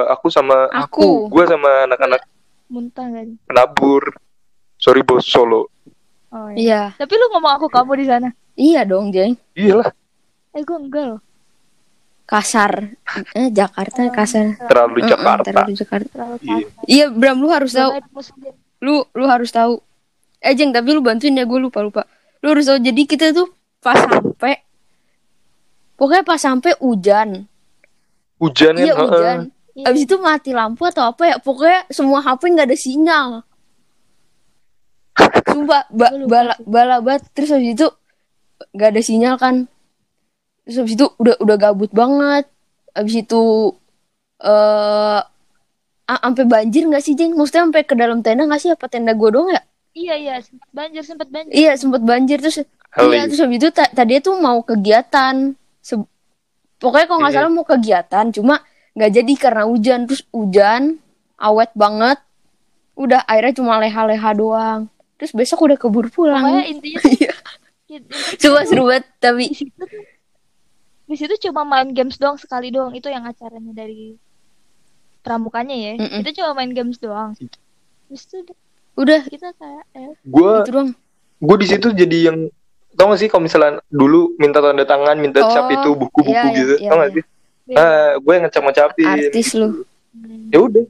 aku sama Aku. gue sama anak-anak Muntah kan? penabur sorry bos solo Oh iya. Iya. Tapi lu ngomong aku kamu di sana? Iya dong, Jeng. iyalah Eh gue enggak loh. Kasar. Eh Jakarta kasar. terlalu Jakarta terlalu Jakarta. Terlalu Iya. kasar. Iya, Bram lu harus tahu. Lu lu harus tahu. Eh Jeng, tapi lu bantuin ya gue lupa lupa. Lu harus tahu. Jadi kita tuh pas sampai pokoknya pas sampai hujan. Hujan kan? iya heeh. hujan. Iya. abis itu mati lampu atau apa ya pokoknya semua HP nggak ada sinyal. Sumpah ba lupa bala bala banget. Terus habis itu nggak ada sinyal kan. Terus habis itu udah udah gabut banget. Habis itu eh uh, sampai banjir nggak sih jeng maksudnya sampai ke dalam tenda nggak sih? Apa tenda gue doang ya Iya iya sempat banjir sempat banjir. iya sempet banjir terus Heli. iya terus habis itu ta- tadinya tuh mau kegiatan Se- pokoknya kalau nggak Iya. salah mau kegiatan cuma nggak jadi karena hujan terus hujan awet banget udah airnya cuma leha-leha doang terus besok udah keburu Pokoknya pulang (laughs) Iya. intinya coba seru banget tapi di situ tuh di situ cuma main games doang sekali doang itu yang acaranya dari pramukanya ya Mm-mm. itu cuma main games doang Terus itu udah kita kayak eh, Gue itu doang gue di situ jadi yang tau gak sih kalau misalnya dulu minta tanda tangan, minta cap Oh, itu buku-buku iya, iya, gitu, iya, tau gak iya. sih? beda. Ah, gue yang ngecap-ngecapin. artis lu Hmm. Ya udah,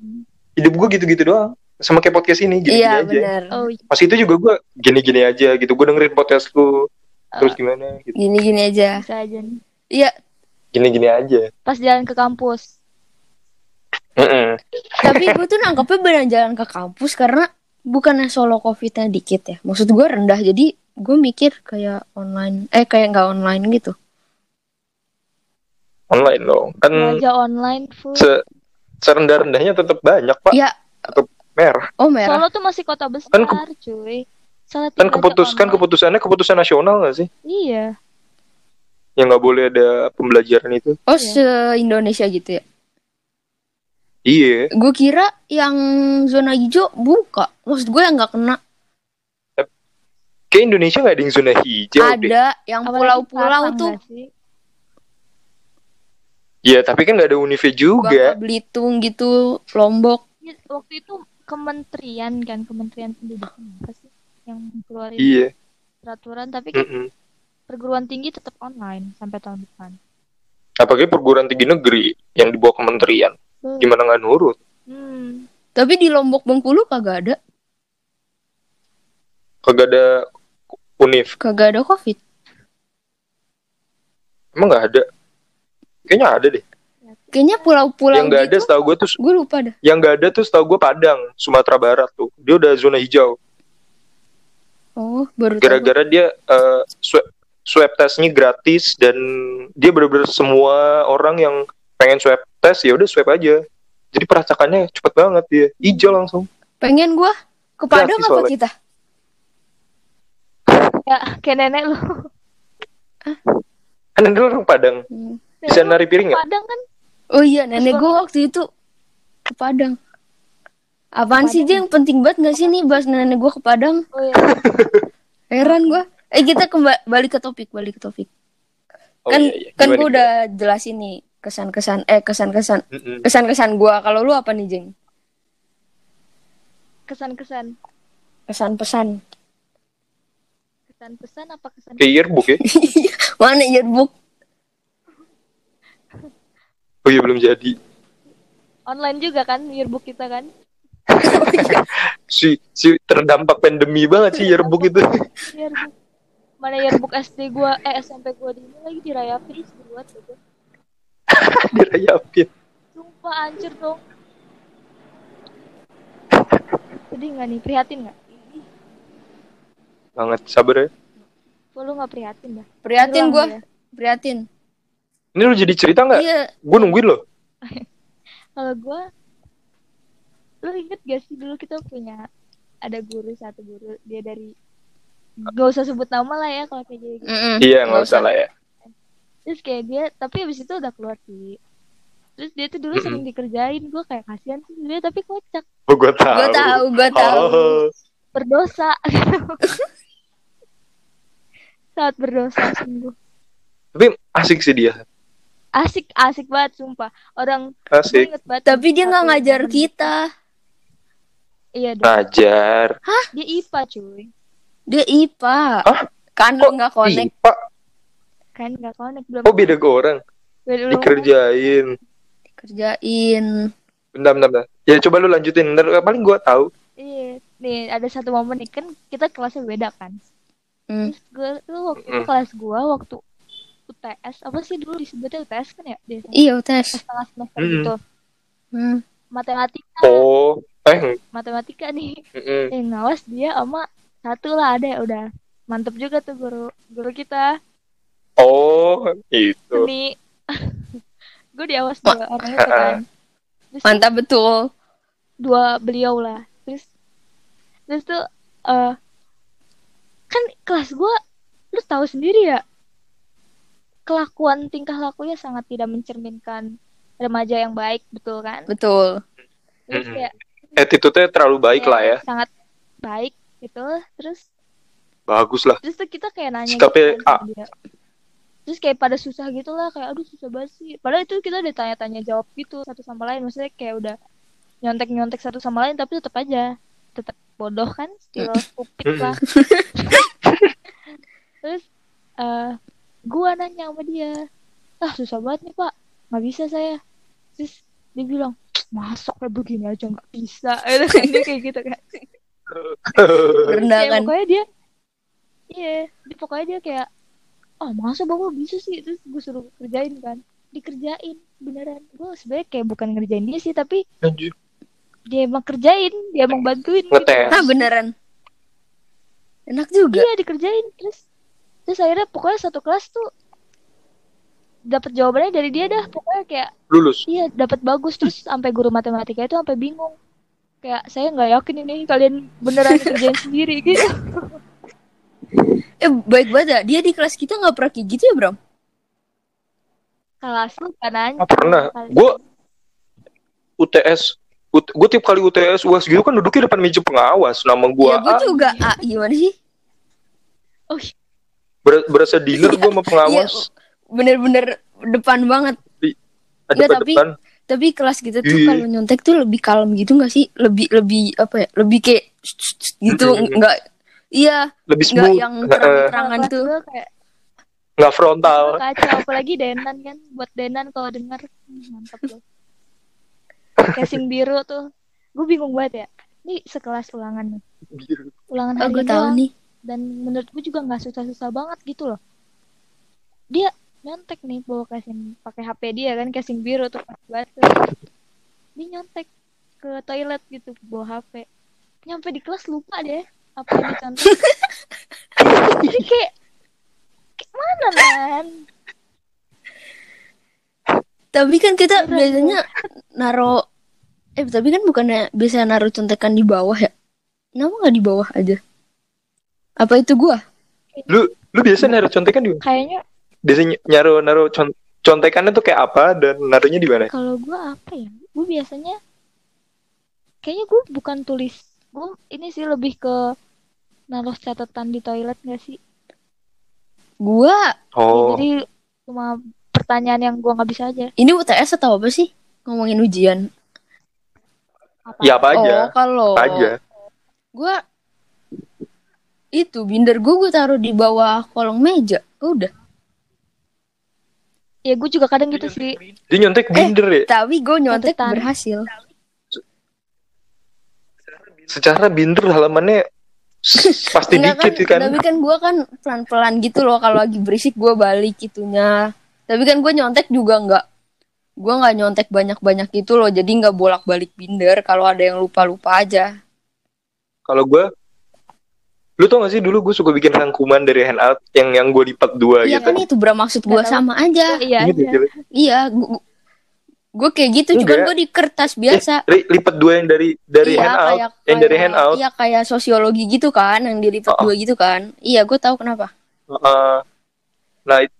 hidup gue gitu-gitu doang. Sama kayak podcast ini, gini-gini iya aja. bener oh iya. Pas itu juga gue gini-gini aja gitu. Gue dengerin podcast lu, terus Ah. gimana gitu. gini-gini aja iya Gini-gini aja. pas jalan ke kampus Mm-mm. tapi gue tuh nangkepnya beneran jalan ke kampus karena bukannya solo covidnya dikit ya maksud gue rendah jadi gue mikir kayak online eh kayak nggak online gitu Online dong. Kan belajar online full se serendah-rendahnya tetap banyak, Pak. ya Tetap merah. oh merah Solo tuh masih kota besar Kan ke- cuy Salah Kan tiga keputus aja kan online. keputusannya keputusan nasional gak sih? iya Yang nggak boleh ada pembelajaran itu. oh Iya. se Indonesia gitu ya Iya. gue kira yang zona hijau buka maksud gue yang nggak kena Kayak Indonesia nggak ada yang zona hijau deh. ada yang Apalagi pulau-pulau tuh? Iya, tapi kan nggak ada Unive Bangka juga. Belitung gitu Lombok Iya, waktu itu kementerian kan kementerian pendidikan apa sih yang keluarin Iya. peraturan tapi kan Mm-mm. perguruan tinggi tetap online sampai tahun depan Apalagi perguruan tinggi negeri yang di bawah kementerian. Tuh. Gimana nggak nurut? Hmm. tapi di Lombok Bengkulu kagak ada Kagak ada Univ. kagak ada covid Emang nggak ada? Kayaknya ada deh. kayaknya pulau-pulau yang nggak ada gitu setahu gue tuh gue lupa dah yang nggak ada tuh setahu gue Padang, Sumatera Barat tuh. Dia udah zona hijau. oh baru Gara-gara dia eh, swab, swab testnya gratis dan dia bener-bener semua orang yang pengen swab tes ya udah swab aja. Jadi peracakannya cepet banget dia. Hijau langsung. pengen gue ke Padang apa soalnya. kita ya kayak nenek lu Kan dulu orang Padang. Hmm. Bisa Nenek lu nari piring nggak? Padang kan Oh iya, nenek gue waktu itu ke Padang. Apaan sih, Padang. Jeng? Penting banget gak sih nih bahas nenek gue ke Padang? oh iya (laughs) Heran gue. Eh, kita kembali balik ke topik, balik ke topik. Oh, kan iya, iya. kan gue udah jelasin nih kesan-kesan, eh kesan-kesan, kesan-kesan gue. Kalau lu apa nih, Jeng? kesan-kesan Kesan-pesan. kesan-pesan apa kesan Kayak yearbook ya? (laughs) Mana yearbook? Oh iya belum jadi. online juga kan yearbook kita kan Si si terdampak pandemi banget sih yearbook itu. yearbook mana yearbook SD gua eh SMP gua di lagi dirayapin banget gitu (laughs) Dirayapin. sumpah hancur dong sedih nggak nih prihatin nggak Banget sabar ya. kok lu nggak prihatin dah Prihatin gue, prihatin. Ini lu jadi cerita nggak? Iya, Gue nungguin loh. (laughs) kalau gua lu inget gak sih dulu kita punya ada guru satu guru dia dari gak usah sebut nama lah ya kalau kayak gitu Mm-mm. Iya nggak usah lah ya. Terus kayak dia tapi abis itu udah keluar sih terus dia tuh dulu Mm-mm. sering dikerjain gue kayak kasihan sih dia tapi kocak Oh gue tahu. Gue tahu, gue tahu. Oh, berdosa (laughs) saat berdosa sungguh tapi asik sih dia. asik asik banget sumpah orang Asik. banget Tapi dia nggak ngajar momen- kita. iya dong Ngajar. dia IPA cuy Dia IPA. Hah? Kan Kok lu nggak connect. IPA? Kan nggak connect belum Oh beda ke orang. Beda belum- Dikerjain. Kerjain. Bentar, bentar, bentar. Ya coba lu lanjutin. Ntar paling gue tahu. iya nih ada satu momen nih kan kita kelasnya beda kan Hmm. terus gue tuh waktu itu Mm-mm. kelas gue waktu UTS apa sih dulu disebutnya UTS kan ya biasanya Iya UTS. setengah semester Hmm. gitu Hmm. matematika Oh, eh, matematika nih mm-mm. yang ngawas dia sama satu lah ada udah mantep juga tuh guru guru kita oh, itu. seni (laughs) gue diawas dua orang itu kan terus Mantap betul. dua beliau lah terus terus tuh eh kan kelas gue lu tahu sendiri ya kelakuan tingkah lakunya sangat tidak mencerminkan remaja yang baik betul kan Betul. terus kayak Attitude-nya terlalu baik lah ya. sangat baik gitu terus Bagus lah. terus tuh kita kayak nanya Sikapnya gitu kan A. terus kayak pada susah gitu lah kayak aduh susah banget sih. Padahal itu kita udah tanya-tanya jawab gitu satu sama lain. Maksudnya kayak udah nyontek-nyontek satu sama lain tapi tetap aja. Tetap bodoh kan still stupid lah. (laughs) Terus eh gua nanya sama dia ah susah banget nih pak. Nggak bisa saya. Terus dia bilang masuk kayak begini aja nggak bisa? Itu (laughs) kan dia kayak gitu kan. (laughs) Kayak kan. pokoknya dia iya dia pokoknya dia kayak oh masa bapak bisa sih terus gue suruh kerjain kan dikerjain beneran gue sebenarnya kayak bukan ngerjain dia sih tapi Anjir. dia emang kerjain dia emang bantuin gitu Ngetes. Ah beneran. Enak juga. iya dikerjain terus terus akhirnya pokoknya satu kelas tuh dapat jawabannya dari dia dah pokoknya kayak Lulus. iya dapat bagus terus sampai guru matematika itu sampai bingung kayak saya nggak yakin ini kalian beneran kerjain sendiri gitu (laughs) Eh baik banget ya. Dia di kelas kita nggak pernah kayak gitu ya Bram? kelas lu kan nanya Ah, pernah. Kali- Gue UTS, gue tiap kali UTS UAS gitu kan duduknya depan meja pengawas. Nama gue ya gue A, juga A. Gimana sih? oh ber- berasa dinner gue sama pengawas. Iya, Bener-bener depan banget. Iya, depan tapi- depan. Tapi kelas kita tuh Iya. kalau nyontek tuh lebih kalem gitu gak sih? Lebih lebih apa ya? Lebih kayak gitu Mm-mm. nggak iya Lebih nggak smooth. yang Heeh. terang-terangan Kelas tuh. kayak nggak frontal. kacau apalagi Denan kan. Buat Denan kalau dengar hmm, mantap loh. Casing biru tuh. Gue bingung banget ya. Ini sekelas ulangan nih. Ulangan Oh hari gue ini tahu nih. dan menurut gue juga nggak susah-susah banget gitu loh. Dia nyontek nih bawa casing pakai HP dia kan casing biru tuh. Pas banget dia nyontek ke toilet gitu bawa HP nyampe di kelas lupa deh apa yang dicontek jadi kayak kayak mana man Tapi kan kita biasanya naro eh tapi kan bukannya biasa naruh contekan di bawah ya? Kenapa nggak di bawah aja? Apa itu gua? Lu lu biasa naruh contekan di mana? kayaknya Biasanya naruh naruh con contekannya tuh kayak apa dan naruhnya di mana? kalau gue apa ya gue biasanya kayaknya gue bukan tulis gue ini sih lebih ke naruh catatan di toilet gak sih Gua Ya, Oh, jadi cuma pertanyaan yang gue nggak bisa aja ini UTS atau apa sih? Ngomongin ujian. apa ya apa aja? Oh, kalau Apa aja. gua itu binder gua gua taruh di bawah kolong meja. Udah. ya gue juga kadang gitu sih Dia nyontek binder ya. Tapi gue nyontek berhasil. Secara binder halamannya pasti Enggak dikit kan. Tapi kan gue kan pelan-pelan gitu loh kalau lagi berisik gue balik itunya. Tapi kan gue nyontek juga nggak. Gue nggak nyontek banyak-banyak gitu loh. Jadi nggak bolak-balik binder. Kalau ada yang lupa-lupa aja. Kalau gue Lu tau gak sih dulu gue suka bikin rangkuman dari handout yang yang gue lipat dua Iya gitu. kan itu bra maksud gue sama aja. iya ya, iya. Iya. Gue kayak gitu. Cuman Enggak. gue di kertas biasa. Eh, li- lipat dua yang dari dari iya, handout, kayak, yang dari kayak- handout. Iya kayak sosiologi gitu kan, yang dilipat Oh. dua gitu kan. Iya, gue tahu kenapa. Heeh. nah it-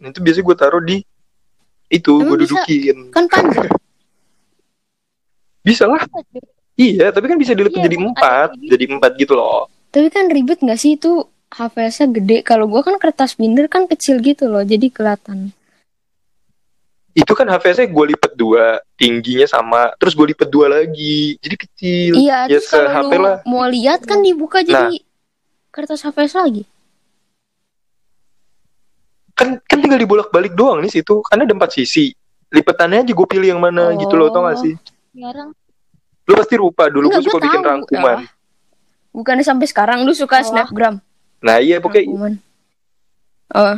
itu biasanya gue taruh di itu gue dudukin. Kan panjang. (laughs) Bisa lah. Iya, tapi kan bisa dilipat Iya, jadi empat, gitu. jadi empat gitu loh. Tapi kan ribet gak sih itu HVS-nya gede. Kalau gue kan kertas binder kan kecil gitu loh, jadi kelihatan. Itu kan HVS-nya gue lipat dua, tingginya sama, terus gue lipat dua lagi, jadi kecil. Iya, ya terus kalau lu lah. mau lihat kan dibuka jadi kertas HVS lagi. Kan kan tinggal dibolak-balik doang nih situ, karena ada empat sisi. Lipatannya aja gue pilih yang mana gitu loh, tau gak sih? sekarang Lu pasti lupa dulu Enggak, gue suka bikin rangkuman. ya. Bukannya sampai sekarang lu suka Oh. snapgram? Nah iya pokoknya Rangkuman. Oh,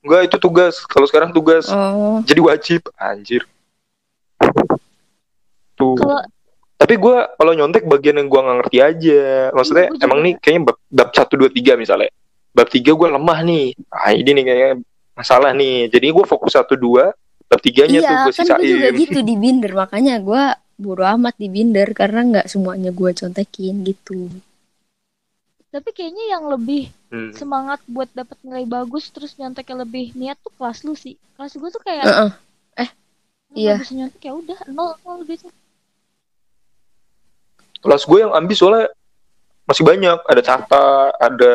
Enggak itu tugas. Kalau sekarang tugas. Oh. Jadi wajib. Anjir. Tuh. Kalau Tapi gue kalau nyontek bagian yang gue nggak ngerti aja. Maksudnya Iya, gua juga. emang nih kayaknya bab, bab 1, 2, 3 misalnya. Bab 3 gue lemah nih. Ah ini nih kayaknya masalah nih. Jadi gue fokus 1, 2. Bab 3-nya tuh Iya, gue kan gue juga sisain. gitu di binder. Makanya gue bodo amat di binder karena nggak semuanya gue contekin gitu. tapi kayaknya yang lebih Hmm. semangat buat dapat nilai bagus terus nyonteknya lebih niat tuh kelas lu sih. Kelas gue tuh kayak Heeh. lu iya. nggak bisa nyontek ya udah nol nol gitu. Kelas gue yang ambis soalnya masih banyak. Ada Cata, ada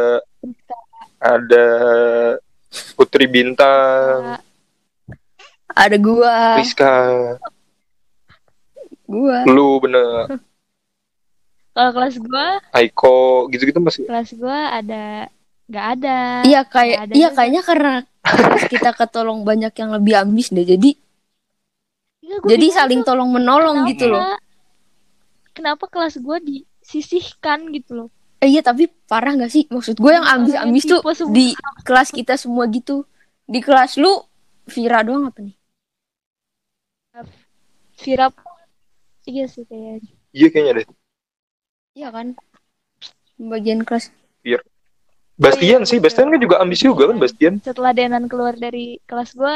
ada Putri Bintang, Ada gua, Rizka, gua. lu bener, Kalau kelas gue, Aiko, gitu-gitu masih. kelas gue ada nggak ada. Iya kayak Nggak ada iya juga. kayaknya karena (laughs) kita ketolong banyak yang lebih ambis deh. Jadi Iya, gua jadi saling tuh tolong menolong kenapa- gitu loh. Kenapa kelas gue disisihkan gitu loh? Eh, iya tapi parah gak sih? Maksud gue yang Orang yang ambis-ambis tuh semua. di kelas kita semua gitu. Di kelas lu Vira doang apa nih? Vira iya sih kayaknya. Iya kayaknya deh. Iya kan? Bagian kelas. Bastian iya, sih. Bastian kan juga ambis juga kan Bastian. Setelah Denan keluar dari kelas gue,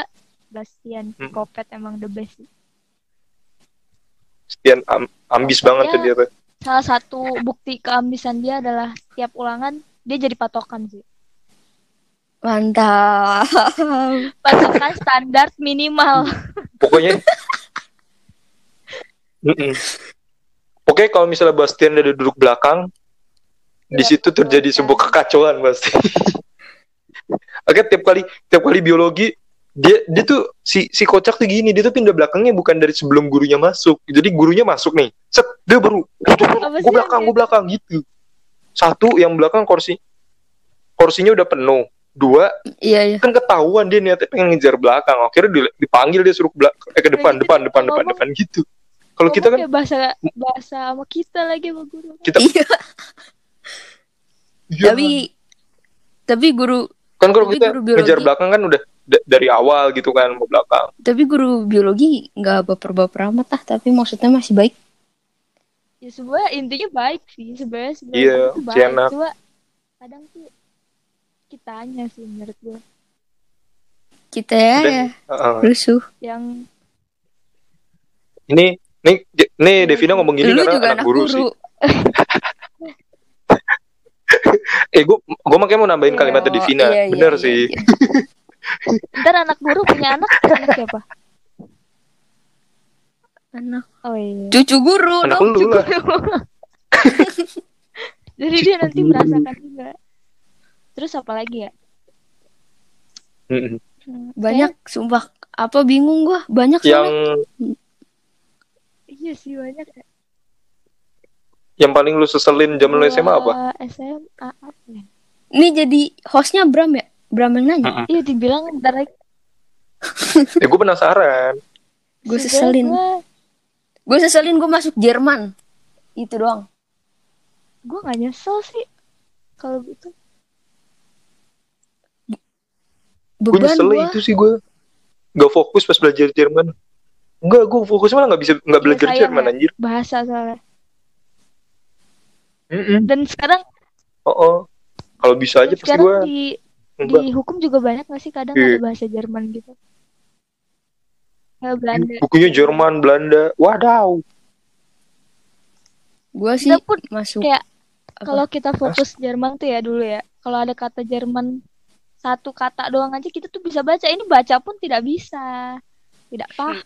Bastian Hmm. Kopet emang the best sih. Bastian am- ambis banget tuh dia tuh. Salah satu bukti keambisan dia adalah setiap ulangan dia jadi patokan sih. Mantap. (laughs) Patokan standar minimal. Pokoknya (laughs) Mm-mm. Oke, kalau misalnya Bastian ada duduk belakang, di Iya, situ terjadi sebuah kekacauan pasti. (laughs) Oke, tiap kali tiap kali biologi dia dia tuh si si kocak tuh gini, dia tuh pindah belakangnya bukan dari sebelum gurunya masuk. Jadi gurunya masuk nih. Set, dia baru gue belakang, gue belakang gitu. Satu yang belakang kursi kursinya udah penuh. Dua Iya iya. kan ketahuan dia niatnya pengen ngejar belakang. Akhirnya di- dipanggil dia suruh belak eh, ke depan, depan, depan, depan, depan gitu. Kalau kita kan bahasa bahasa sama kita lagi sama guru. kita Iya. Iya. Tapi tapi guru kan kalau tapi kita guru biologi- ngejar belakang kan udah da- dari awal gitu kan mau belakang. tapi guru biologi nggak baper-baper amat ah. Tapi maksudnya masih baik. Ya sebenarnya intinya baik sih sebenarnya sebenarnya Iya, itu baik. enak. Cuma kadang tuh kitanya sih menurut gue Kita ya, Dan- ya Heeh. rusuh. yang Ini nih nih Devina ngomong gini Lu karena juga anak anak guru, guru. sih. (laughs) (laughs) Eh gue gue makanya mau nambahin Iya. kalimatnya Devina. Iya, iya, Bener iya, sih. iya. ntar anak guru punya anak anak siapa? Anak Oh iya. cucu guru Anak dong. lu lah. (laughs) Jadi dia nanti merasakan juga. Terus apa lagi ya? Hmm, Banyak sumpah apa bingung gua. Banyak Yang soalnya. kayak- (laughs) iya sih banyak. Ya. yang paling lu seselin zaman lu Gua SMA apa? SMA apa ya? Ini jadi hostnya Bram ya? Bram yang nanya. Iya dibilang ntar lagi. (laughs) Ya gue penasaran. Gue seselin. Gue Gue seselin gue masuk Jerman. Itu doang. gue gak nyesel sih kalau gitu. Gue Beban nyesel gue. itu sih gue. Gak fokus pas belajar Jerman. Enggak, gue fokus malah gak bisa nggak Iya, belajar Jerman ya. anjir. Bahasa soalnya. Mm-mm. Dan sekarang Oh, oh. Kalau bisa aja pasti sekarang gue di di hukum juga banyak gak sih kadang Iya. ada bahasa Jerman gitu. Kayak Belanda. Bukunya Jerman, Belanda. Wadaw. Gue sih Kita pun masuk. kayak kalau kita fokus Jerman tuh ya dulu ya. Kalau ada kata Jerman satu kata doang aja kita tuh bisa baca. Ini baca pun tidak bisa. Tidak paham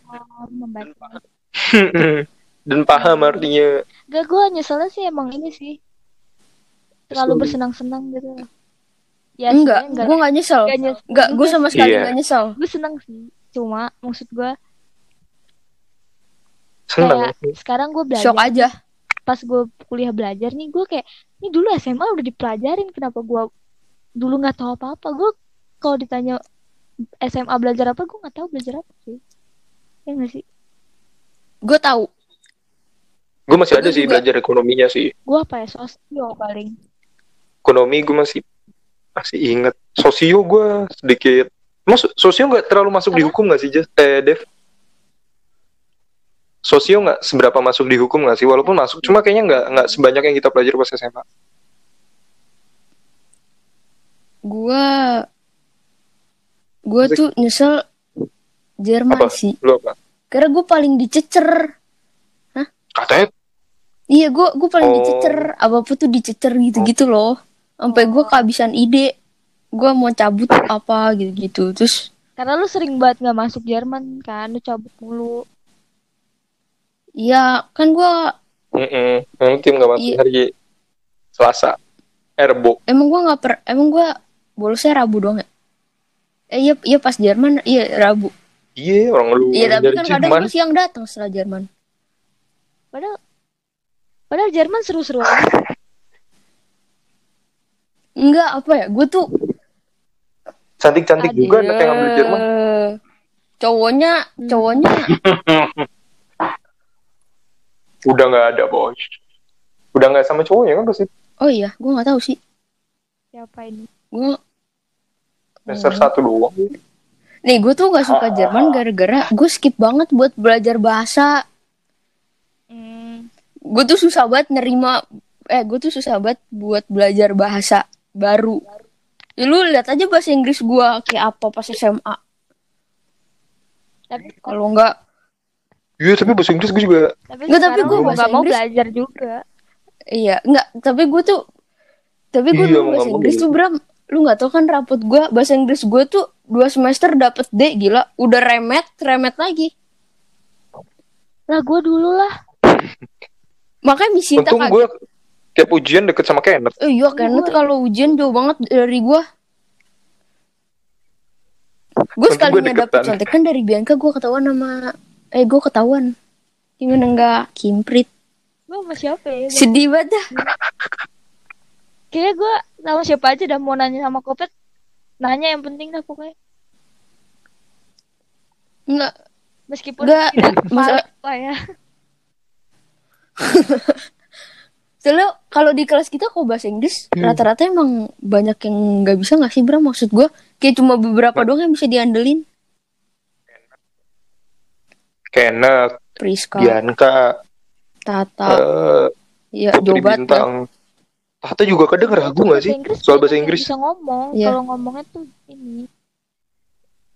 membaca. (laughs) Dan paham artinya. Gak gue nyeselnya sih emang ini sih. Terlalu bersenang-senang gitu. Ya enggak, gue nggak nyesel. Gak nyesel Enggak, gue sama sekali Iya. nggak nyesel. gue seneng sih cuma maksud gue Senang. kayak sekarang gue belajar Shock aja. pas gue kuliah belajar nih gue kayak ini dulu SMA udah dipelajarin kenapa gue dulu nggak tahu apa apa gue kalau ditanya SMA belajar apa gue nggak tahu belajar apa sih ya nggak sih Gue tahu. Gue masih ada Gua sih juga. belajar ekonominya sih. gue apa ya sosio paling Ekonomi gue masih masih inget. Sosio gue sedikit Mas sosio nggak terlalu masuk di Apa? hukum nggak sih, Jas? Eh, Dev? Sosio nggak seberapa masuk di hukum nggak sih? Walaupun masuk, cuma kayaknya nggak nggak sebanyak yang kita pelajari pas SMA. Gua Asik. tuh nyesel Jerman Apa? sih. Lu apa? Karena gue paling dicecer. Katanya Iya, gue gue paling Oh. dicecer. Apa apa tuh dicecer gitu-gitu loh. Sampai gue kehabisan ide. Gue mau cabut apa gitu-gitu. Terus Karena lu sering banget nggak masuk Jerman kan, lu cabut mulu. ya kan gue Mm-mm. Yang tim nggak masuk Iya. hari Selasa. Erbo. emang gue nggak per emang gue bolosnya Rabu doang ya. Eh iya iya pas Jerman iya Rabu. Iya, orang lu Iya tapi kan kadang gue siang datang setelah Jerman. Padahal padahal Jerman seru-seru aja. Enggak apa ya? Gue tuh Cantik-cantik juga anak yang ngambil Jerman. Cowoknya cowoknya (laughs) Udah nggak ada, bos. Udah nggak sama cowoknya kan pasti. oh iya gue nggak tahu sih. Siapa ini? Gue Semester satu doang. Nih gue tuh gak suka Jerman gara-gara gue skip banget buat belajar bahasa. Hmm, Gue tuh susah banget nerima, eh gue tuh susah banget buat belajar bahasa baru. Ya, lu lihat aja bahasa Inggris gue kayak apa pas SMA. tapi Kalau nggak, Iya, tapi bahasa Inggris gue juga. tapi Nggak, tapi bahasa nggak mau Inggris- belajar juga. iya nggak. Tapi gue tuh, tapi gue Iya, bahasa Inggris tuh Bram, lu nggak tau kan rapot gue bahasa Inggris gue tuh dua semester dapet D gila, udah remet, remet lagi. Lah gue dulu lah. Makanya misi Untung kaget. gue tiap ujian deket sama Kenneth. Eh, iya Kenneth kalau ujian jauh banget dari gua. Gue gua sekalinya dapet contekan dari Bianca gue ketahuan sama eh gue ketahuan. Gimana enggak kimprit. Gue sama siapa ya? Sedih banget dah. (laughs) Kayaknya gue sama siapa aja dah mau nanya sama Kopet. Nanya yang penting dah pokoknya. Enggak Meskipun Nggak, tidak masa- valid lah ya. (laughs) (laughs) Soalnya kalau di kelas kita kok bahasa Inggris Hmm. rata-rata emang banyak yang nggak bisa nggak sih Bram maksud gue kayak cuma beberapa doang yang bisa diandelin Kenneth, Priska, Bianca, Tata, eh, ya Putri Jobat Bintang. Tata juga kadang ragu gak sih? Soal bahasa Inggris. Bisa ngomong. Iya. Kalau ngomongnya tuh ini.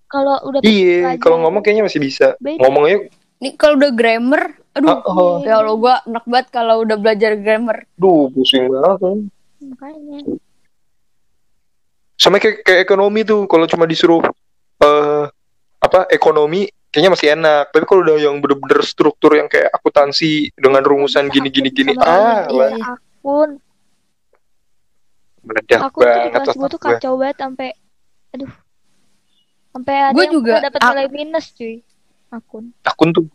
Kalau udah Iya, kalau ngomong kayaknya masih bisa. Beda. Ngomongnya, Nih kalau udah grammar, aduh, Ah, oh. ya Allah gue enak banget kalau udah belajar grammar. duh pusing banget. kan. makanya. Sama kayak, kayak ekonomi tuh, kalau cuma disuruh eh apa ekonomi, kayaknya masih enak. Tapi kalau udah yang bener-bener struktur yang kayak akuntansi dengan rumusan gini-gini gini, Sama ah, iya, lah, iya. Akun, meledak di banget tuh kacau banget sampai, aduh, sampai ada Gua yang juga, dapat nilai minus cuy. Akun. Akun tuh,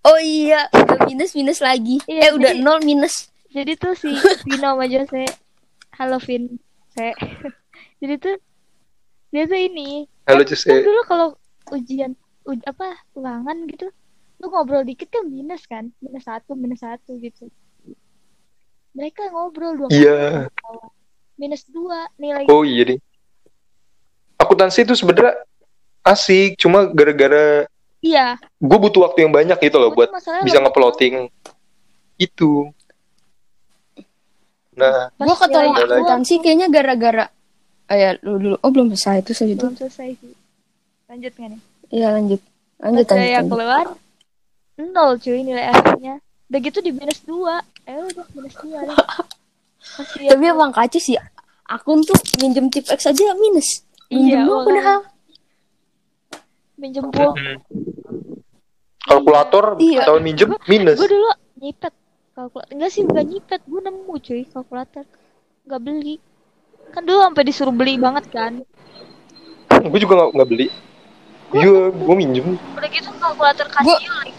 Oh iya, udah minus minus lagi. Iya, eh udah jadi- nol minus. Jadi tuh si (laughs) Vino sama Jose, halo Vin, saya. (laughs) Jadi tuh dia tuh ini, halo kan Jose. dulu kalau ujian uj apa ulangan gitu, lu ngobrol dikit kan minus kan, minus satu, minus satu gitu. Mereka ngobrol dua Iya. minus dua nilai Oh iya deh. Akuntansi itu sebenarnya asik, cuma gara-gara iya gue butuh waktu yang banyak gitu loh buat bisa lama ngeplotting itu. Nah, Gua ketolong akuntansi kayaknya gara-gara Oh ya, lu dulu. Oh, belum selesai itu segitu. belum selesai sih lanjut nggak nih Iya, lanjut. Lanjut, pas lanjut, saya lanjut. keluar nol cuy nilai akhirnya udah gitu di minus dua eh udah minus dua deh. Tapi emang kacau sih. Akun tuh minjem tip X aja minus. Iya, Minjem makanya. padahal. Minjem kalkulator Iya. tahun minjem minus. gue dulu nyipet. Kalkulator enggak sih bukan nyipet. Gue nemu cuy kalkulator. Nggak beli. Kan dulu sampai disuruh beli banget kan. (laughs) Gue juga nggak nggak beli. Iya, gue minjem. udah gitu kalkulator Casio lagi.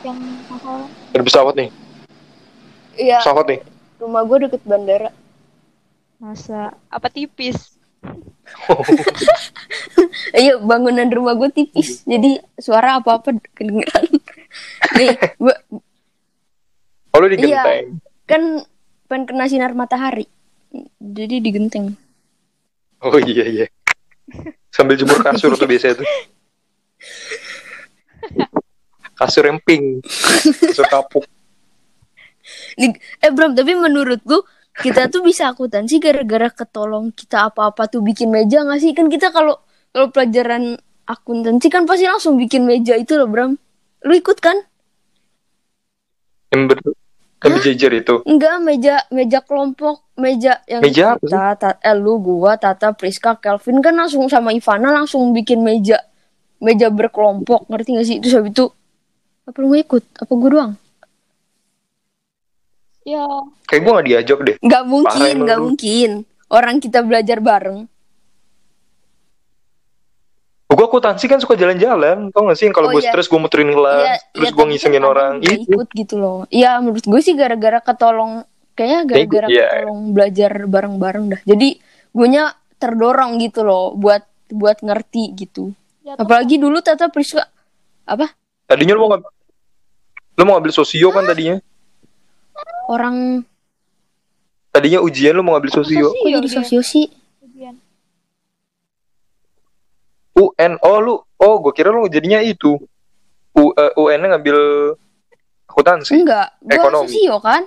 Yang mahal. Ada pesawat nih, Iya, pesawat nih. rumah gue deket bandara. masa? Apa tipis Iya, bangunan rumah gue tipis. Jadi suara apa-apa kedengeran. (laughs) Nih, gua Oh lu di genteng. kan pengen kena sinar matahari. Jadi digenteng. Oh iya iya. Sambil jemur kasur tuh biasanya tuh. Kasur yang pink. Kasur kapuk. Eh Bram, tapi menurut lu kita tuh bisa akuntansi gara-gara ketolong kita apa-apa tuh bikin meja gak sih? Kan kita kalau kalau pelajaran akuntansi kan pasti langsung bikin meja itu loh Bram. Lu ikut kan? Yang, ber, yang berjejer itu. Enggak, meja meja kelompok, meja yang Meja kita, ta- eh, lu, gua, Tata, Priska, Kelvin kan langsung sama Ivana langsung bikin meja meja berkelompok, ngerti gak sih? Terus habis itu apa lu mau ikut? Apa gua doang? Ya, Kayak gue gak diajak deh. Parah mungkin, lu. mungkin. Orang kita belajar bareng. Gue akuntansi kan suka jalan-jalan. Tau gak sih? Kalau Oh, gue iya. stres gue muterin kelas. Iya, terus iya, gue tapi ngisengin kan orang. Itu. ikut gitu loh. Iya, menurut gue sih gara-gara ketolong kayaknya gara-gara Iya. ketolong belajar bareng-bareng dah. Jadi gue nya terdorong gitu loh buat buat ngerti gitu. jatuh. Apalagi dulu Tata Priska apa? Tadinya lu mau ngambil, lu mau ngambil sosio kan tadinya? Orang Tadinya ujian lu mau ngambil sosio. kok Sosio jadi dia. sosio sih? Ujian. UN. Oh lu, oh gue kira lu jadinya itu. U, eh, UN nya ngambil akuntansi. Enggak, gue Ekonomi. sosio kan?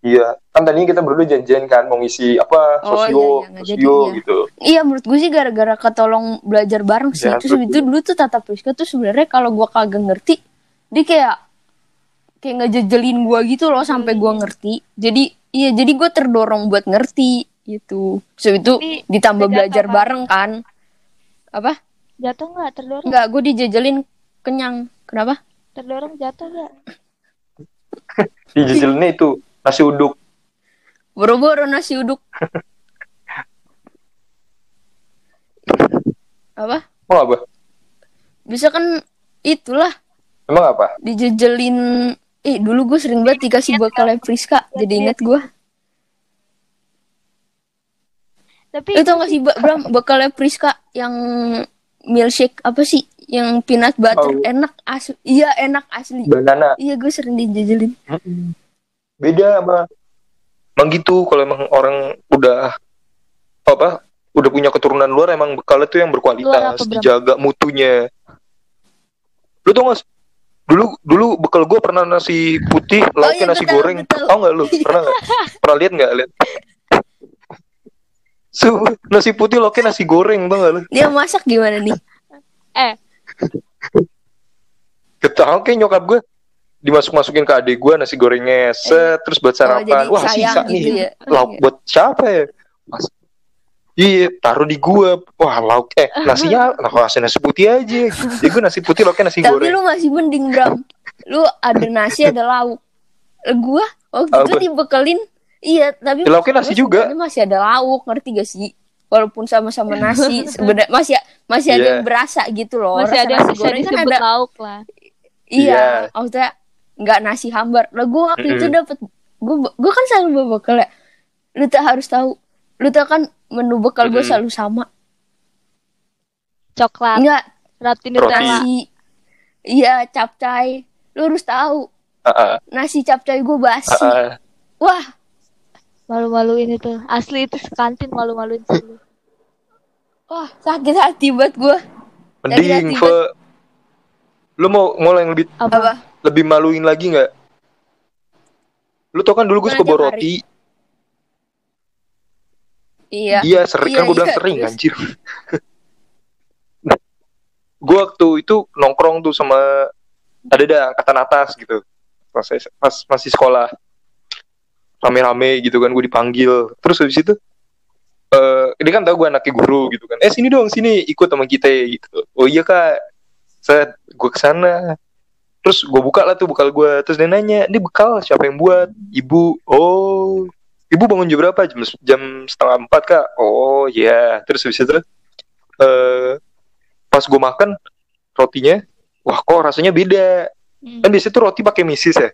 Iya. Kan tadinya kita berdua janjian kan mau ngisi apa Oh, sosio, iya, iya, sosio iya. gitu. Iya menurut gue sih gara-gara ketolong belajar bareng sih. Ya, Terus itu dulu tuh Tata Priska tuh sebenarnya kalau gue kagak ngerti, dia kayak kayak ngejejelin gue gitu loh sampai gue ngerti. Jadi iya jadi gue terdorong buat ngerti gitu. So itu Tapi ditambah belajar kan? bareng kan. Apa? Jatuh nggak? Terdorong? Enggak, gue dijejelin kenyang. Kenapa? Terdorong jatuh nggak? (laughs) Di jajalannya itu nasi uduk. Boro-boro nasi uduk. (laughs) apa? Mau apa? Bisa kan itulah Emang apa? dijejelin eh dulu gue sering banget dikasih bekalnya Priska jadi inget gue Tapi itu tau gak sih Bram bekalnya Priska yang milkshake apa sih? Yang peanut butter Tahu. enak asli iya enak asli. Banana. iya gue sering dijejelin Beda sama Emang gitu kalau emang orang udah apa udah punya keturunan luar emang bekalnya tuh yang berkualitas apa, dijaga mutunya. Lu tau gak dulu dulu bekal gue pernah nasi putih lauknya iya, nasi betul, goreng. betul. tau gak lu? Pernah gak pernah lihat nggak? Lihat. Su, nasi putih lauknya nasi goreng tau gak lu? Dia masak gimana nih? Eh. Ketau kayak nyokap gue dimasuk masukin ke adik gue nasi gorengnya set terus buat Oh, sarapan jadi wah sisa gitu nih. ya. lauk buat siapa ya? Mas, iya taruh di gua wah lauk eh (laughs) nasinya nah nasi nasi putih aja (laughs) jadi gue nasi putih lauknya nasi tapi goreng lu masih mending Bram lu ada nasi ada lauk gue waktu itu Apa? dibekelin iya tapi Ya, lauknya nasi gua juga. masih ada lauk ngerti gak sih walaupun sama-sama (laughs) nasi sebenarnya masih masih ada Iya. yang berasa gitu loh masih Rasa ada yang nasi bisa goreng kan ada lauk lah. iya Iya. maksudnya nggak nasi hambar lah gue waktu itu Mm-mm. dapet gue gue kan selalu bawa bekal ya lu tak harus tahu lu tak kan menu bekal gue selalu sama. Coklat, enggak. roti Roti. Nutella. nasi. Iya capcay lu harus tahu. Ah, ah, nasi capcay gue basi. Ah, ah. wah. Malu-maluin itu. Asli itu sekantin malu-maluin sih. Wah sakit hati buat gue mending Fe lu mau mau yang lebih Apa? lebih maluin lagi nggak? Lu tau kan dulu gue suka hari? Iya. Iya sering. Iya, kan gue bilang iya, sering terus? anjir. (laughs) Gue waktu itu nongkrong tuh sama ada dah angkatan atas gitu. Pas pas masih sekolah. Rame-rame gitu kan gue dipanggil. Terus habis itu eh ini kan tau gue anaknya guru gitu kan. Eh sini dong sini ikut sama kita gitu. Oh iya kak. Set gue ke sana terus gue buka lah tuh bekal gue terus dia nanya ini bekal siapa yang buat? Ibu. Oh ibu bangun jam berapa? Jam jam setengah empat kak. Oh iya. Terus habis itu eh pas gue makan rotinya wah kok rasanya beda. Hmm. kan biasanya tuh roti pakai misis ya?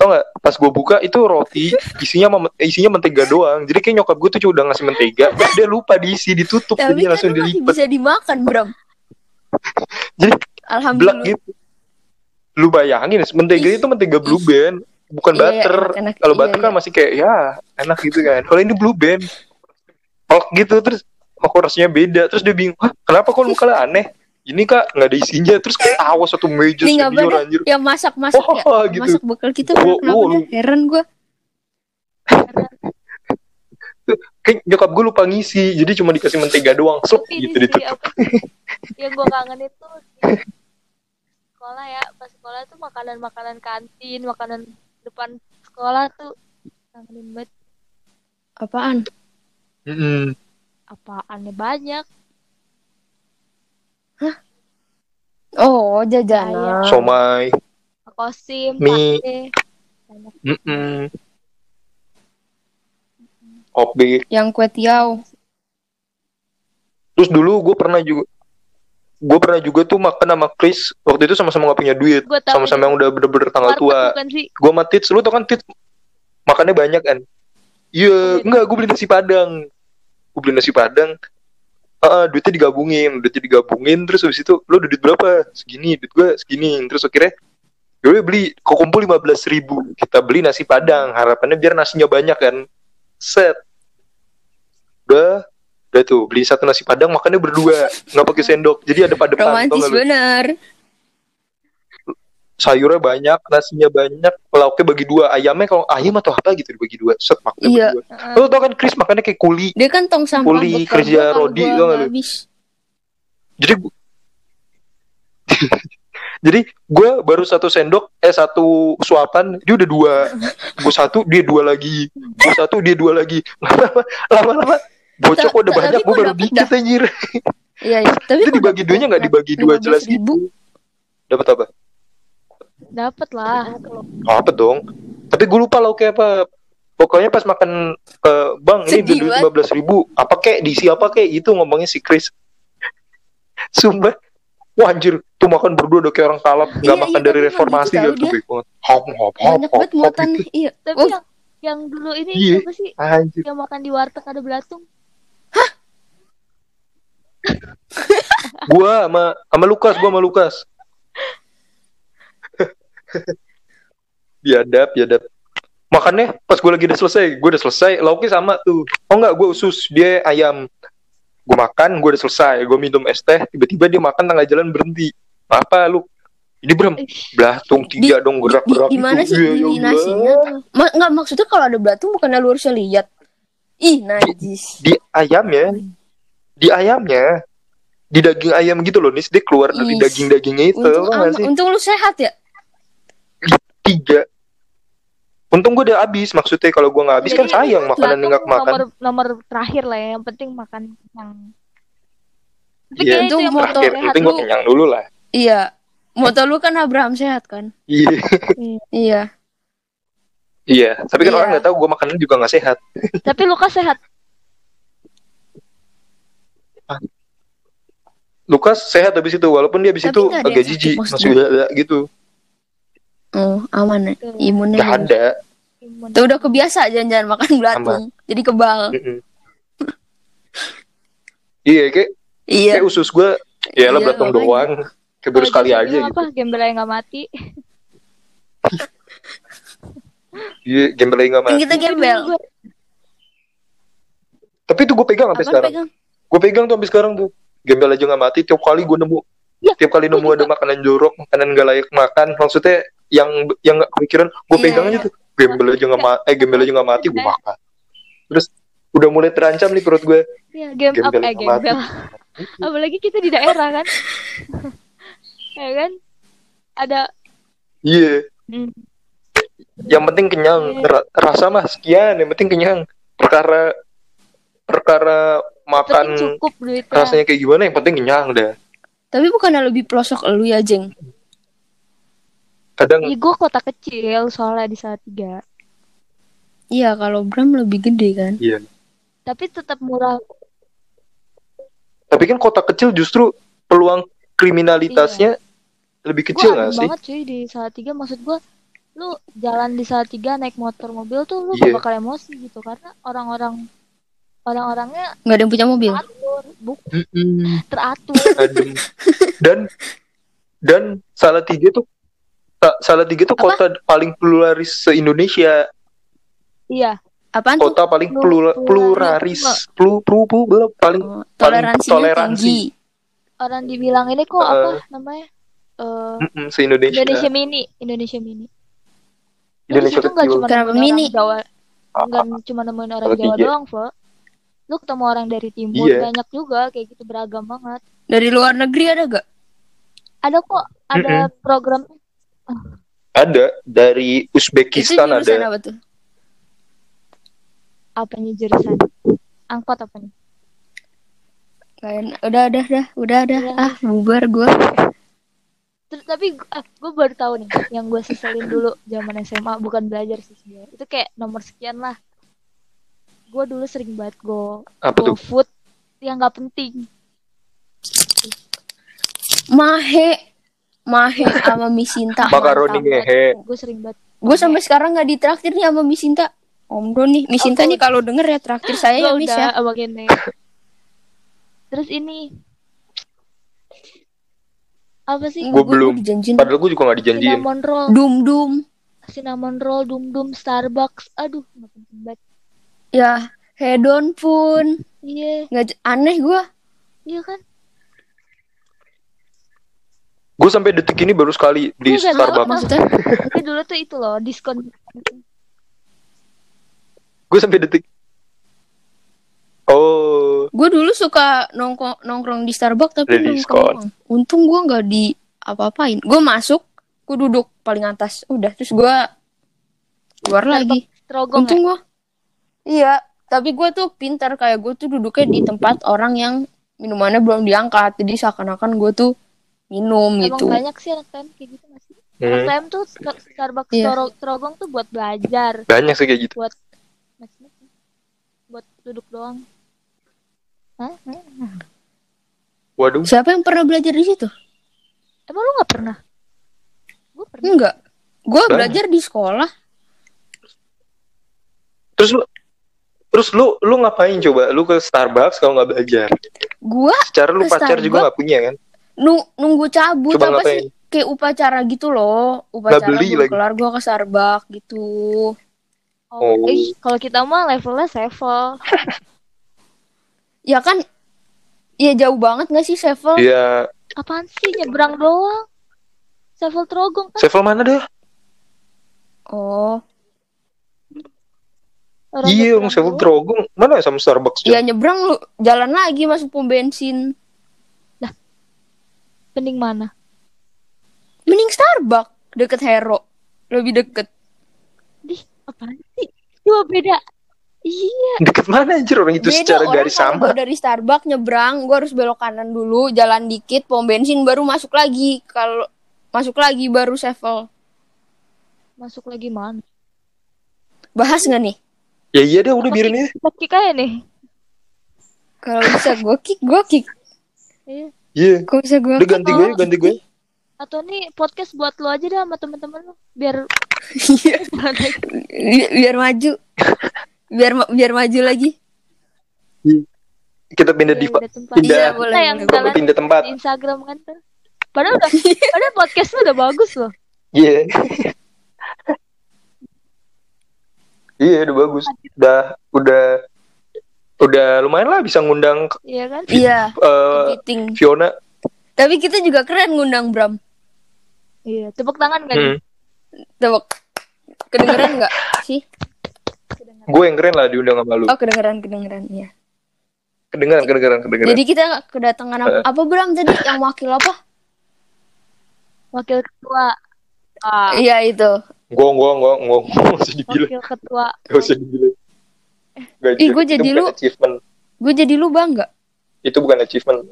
Tau nggak? Pas gue buka itu roti isinya isinya mentega doang. Jadi kayak nyokap gue tuh udah ngasih mentega. Terus dia lupa diisi ditutup. Tapi jadi kan langsung dilipet bisa dimakan Bram. (laughs) Jadi alhamdulillah. gitu. Lu bayangin mentega itu mentega blue band bukan Iya, iya, butter. Kalau Iya, butter kan iya. masih kayak ya enak gitu kan. Kalau ini blue band, pelek gitu terus kok rasanya beda. Terus dia bingung, Hah, kenapa kok muka aneh? Ini kak nggak ada isinya. Terus kayak tawa satu meja senior beda. anjir. Ya masak-masak ya. Oh, gitu. Masak bekal gitu. Gua- Kenapa gua- dah? Heran gue. Kayak nyokap gue lupa ngisi, jadi cuma dikasih mentega doang, Tapi gitu ditutup. yang gue kangen itu sekolah ya pas sekolah tuh makanan-makanan kantin makanan depan sekolah tuh kangenin banget Apaan? Mm-mm. apaannya banyak Oh, jajanan. Somai, kosim Mie. banyak mm Opik. Yang kue tiaw. Terus dulu gue pernah juga gue pernah juga tuh makan sama Chris. Waktu itu sama-sama gak punya duit. Sama-sama yang udah bener-bener tanggal tua. gue sama Tits lu tau kan Tits? Makannya banyak kan? Iya enggak gue beli nasi padang. Gue beli nasi padang. Ah, duitnya digabungin duitnya digabungin terus habis itu lu duit berapa? Segini duit gue segini. Terus akhirnya gue beli kok kumpul lima belas ribu kita beli nasi padang. Harapannya biar nasinya banyak kan. Set. Udah udah tuh beli satu nasi padang makannya berdua nggak pakai sendok. Jadi ada pada Romantis bener. sayurnya banyak nasinya banyak lauknya bagi dua ayamnya kalau ayam atau apa gitu dibagi dua. Set makannya Iya. berdua. lo tau kan Chris makannya kayak kuli? Dia kan tong sampah Kuli, kerja Rodi, tau nggak jadi (laughs) jadi gue baru satu sendok eh satu suapan dia udah dua. Gue satu dia dua lagi. Gue satu dia dua lagi. (laughs) Lama-lama lama-lama bocah kok udah banyak gue gua baru dikit anjir. Iya, iya. Tapi itu gua dibagi duanya nggak dibagi dua 15.000. jelas gitu. Dapat apa? Dapet lah. Oh, apa dong. Tapi gue lupa lauknya apa. Pokoknya pas makan eh, bang ini Sedih duit lima belas ribu. Apa kek diisi apa kek? Itu ngomongnya si Chris. Sumpah. Wah anjir. Tuh makan berdua udah kayak orang kalap. Nggak Iya, makan iya, dari tapi reformasi emang gitu gitu tahu tuh hop hop hop Banyak banget muatan. gitu. Iya. tapi Oh, yang yang dulu ini Iya. apa sih? Anjir. Yang makan di warteg ada belatung gua sama sama Lukas gua sama Lukas. Biadab biadab. Makannya pas gue lagi udah selesai gue udah selesai lauknya sama tuh. Oh enggak gue usus dia ayam. Gue makan gue udah selesai gue minum es teh tiba-tiba dia makan tengah jalan berhenti. Apa lu? Ini berem belatung tiga dong di, gerak-gerak di mana gitu. sih Iya, ya di nasinya? Ma- nggak maksudnya kalau ada belatung bukannya lu harusnya lihat. Ih, najis. di ayamnya di ayamnya di daging ayam gitu loh nis. Dia keluar dari Ih, daging-dagingnya itu Untung, sih? Untung lu sehat ya. tiga. Untung gue udah habis maksudnya kalau gue nggak habis kan sayang makanan nggak makan. nomor nomor terakhir lah ya yang penting makan yang tapi Iya, itu yang moto paling terakhir sehat penting gue kenyang dulu lah. Iya. Moto lu kan Abraham sehat kan? iya. Iya. iya. Tapi kan Iya. orang nggak tahu gue makannya juga nggak sehat. Tapi Lukas sehat Lukas sehat habis itu walaupun dia habis Tapi itu agak yang jijik maksudnya. masih ada gitu Oh, aman ya. Imunnya. bagus. ada imun Tuh udah kebiasa jangan-jangan makan belatung. Jadi kebal. Iya kayak Iya. kayak usus gue ya lah Iya, belatung doang kayak baru sekali aja gitu apa gembel yang nggak mati iya gembel lagi nggak Kan mati kita gembel. tapi itu gue pegang sampai sekarang pegang? Gue pegang tuh sampai sekarang tuh. Gembel aja nggak mati tiap kali gue nemu Ya, tiap kali nemu ada makanan jorok makanan gak layak makan maksudnya yang yang nggak kepikiran gue Iya, pegang iya. aja tuh. Gembel aja nggak mati eh gembel aja nggak mati gue makan. Terus udah mulai terancam nih perut gue ya game Gembel up eh gembel. Apalagi kita di daerah kan. (laughs) Ya kan? Ada iya. Hmm, yang penting kenyang. Iya. Ra- rasa mah sekian yang penting kenyang. Perkara perkara penting makan cukup duitnya. rasanya kayak gimana? Yang penting kenyang deh. Tapi bukannya lebih pelosok lu ya, Jeng? kadang Ih, gue kota kecil soalnya di Salatiga Iya, kalau Bram lebih gede kan. iya. Tapi tetap murah. Tapi kan kota kecil justru peluang kriminalitasnya lebih gue kecil nggak sih? banget cuy di Salatiga maksud gue lu jalan di Salatiga naik motor mobil tuh lu Iya. gak bakal emosi gitu. Karena orang-orang orang-orangnya Nggak ada yang punya mobil. teratur buk Mm-mm. teratur dan dan salah tiga tuh Sa- Salatiga tuh Apa? kota paling pluralis se Indonesia. Iya. Apaan tuh? Kota paling Plur- plura- pluralis, plu, plu, plu, plu- paling Oh, toleransinya toleransi. tinggi. Orang dibilang ini kok Heeh. apa namanya? Eh, mm-mm, se Indonesia. Indonesia mini, Indonesia mini. Di Indonesia situ nggak kecil. cuma Jawa, nggak cuma nemuin orang Jawa tiga. doang, Fo. Lu ketemu orang dari timur Iya. banyak juga kayak gitu beragam banget. Dari luar negeri ada gak? Ada kok, ada program Ada dari Uzbekistan ada. apa tuh? apa nih jurusan? Angkot apa nih? Gak enak. Udah, udah, udah, udah, udah. Iya. Ah, bubar gue. Terus tapi ah, gue baru tahu nih yang gue seselin dulu zaman SMA bukan belajar sih sebenarnya. Itu kayak nomor sekian lah. Gue dulu sering banget go Apa go tuh? food yang nggak penting. Mahe. Mahe sama Misinta. (laughs) Makaroni ngehe. Gue sering banget. Gue sampai sekarang gak ditraktir nih sama Misinta. Om Bro nih, Misinta nih kalau denger ya traktir (gasps) saya ya Mis udah ya. ini. Terus ini apa sih? Gua belum. dijanjin. Padahal gue juga gak dijanjiin. Cinnamon roll, Dum dum. cinnamon roll, dum dum, Starbucks. Aduh, nggak penting banget. Ya, hedon pun. Iya, Nggak j- aneh gue. iya kan? Gue sampai detik ini baru sekali di Gua Starbucks. Maksudnya Tapi dulu tuh itu loh diskon. Gue sampai detik. Oh, gue dulu suka nongkrong nongkrong di Starbucks tapi nongkrong. diskon. Untung gue nggak di apa-apain. Gue masuk, gue duduk paling atas. Udah, terus gue keluar lagi. Untung gue. Iya, tapi gue tuh pintar kayak gue tuh duduknya di tempat orang yang minumannya belum diangkat. Jadi seakan-akan gue tuh minum? Emang gitu. banyak sih anak TM kayak gitu masih. Anak hmm, TM tuh Star- Starbucks. Toro- Trogong tuh buat belajar, banyak sih kayak gitu. buat. Buat duduk doang. Hah? Waduh, Siapa yang pernah belajar di situ? Emang lu nggak pernah? Gue pernah. Enggak. Gue belajar di sekolah. terus lu Terus lu lu ngapain coba? Lu ke Starbucks kalau nggak belajar? Gua Secara lu pacar juga Starbucks? nggak punya kan? nu- nunggu cabut Coba apa ngapain? sih? Kayak upacara gitu loh. Upacara beli belum lagi. kelar gua ke Starbucks gitu. Oh, Oh. eh, kalau kita mah levelnya sevel. (laughs) Ya kan Ya jauh banget gak sih Sevel? Iya, Apaan sih nyebrang doang? Sevel Trogong kan Sevel mana dah? Oh, Iya, orang Sevel. Trogong. Mana sama Starbucks? ya Jon? nyebrang lu jalan lagi masuk pom bensin. Pening mana? Mending Starbucks deket Hero. Lebih deket. Dih, apaan sih? Cuma beda. Iya, Deket mana anjir orang itu Beda secara orang garis sama? gua dari Starbucks nyebrang, gua harus belok kanan dulu, jalan dikit, pom bensin baru masuk lagi. Kalau masuk lagi baru Sevel. masuk lagi mana? Bahas nggak nih? Ya iya deh, udah biarin aja. Kita kick aja nih. Kalau bisa gua kick, gua kick. Iya. Iya. Kalau bisa Udah kick, ganti gua gue, ganti gue. Atau nih podcast buat lo aja dah sama temen-temen lo biar Iya. (laughs) Bi- biar maju. Biar ma- biar maju lagi. Kita pindah di beda tempat. pindah Iya, boleh, Kita yang boleh, jalan pindah tempat. di Instagram kan tuh. Padahal udah, (laughs) padahal podcastnya udah bagus loh. Iya. Iya, udah bagus. Udah udah udah lumayan lah bisa ngundang Iya kan? Iya, eh, kepiting. Fiona. Tapi kita juga keren ngundang Bram. Iya, tepuk tangan kan? Hmm. Tebak. Kedengeran nggak sih? Gue yang keren lah diundang sama lu. Oh, kedengeran, kedengeran ya. Kedengeran, kedengeran, kedengeran. Jadi kita kedatangan apa, apa Bram tadi yang wakil apa? Wakil ketua. Ah, Iya itu. Gua gua gua gua gua (laughs) usah dibilang. wakil ketua. Gak usah dibilang. Gak, Ih, gua jadi lu. achievement. Gue jadi lu bangga. Itu bukan achievement.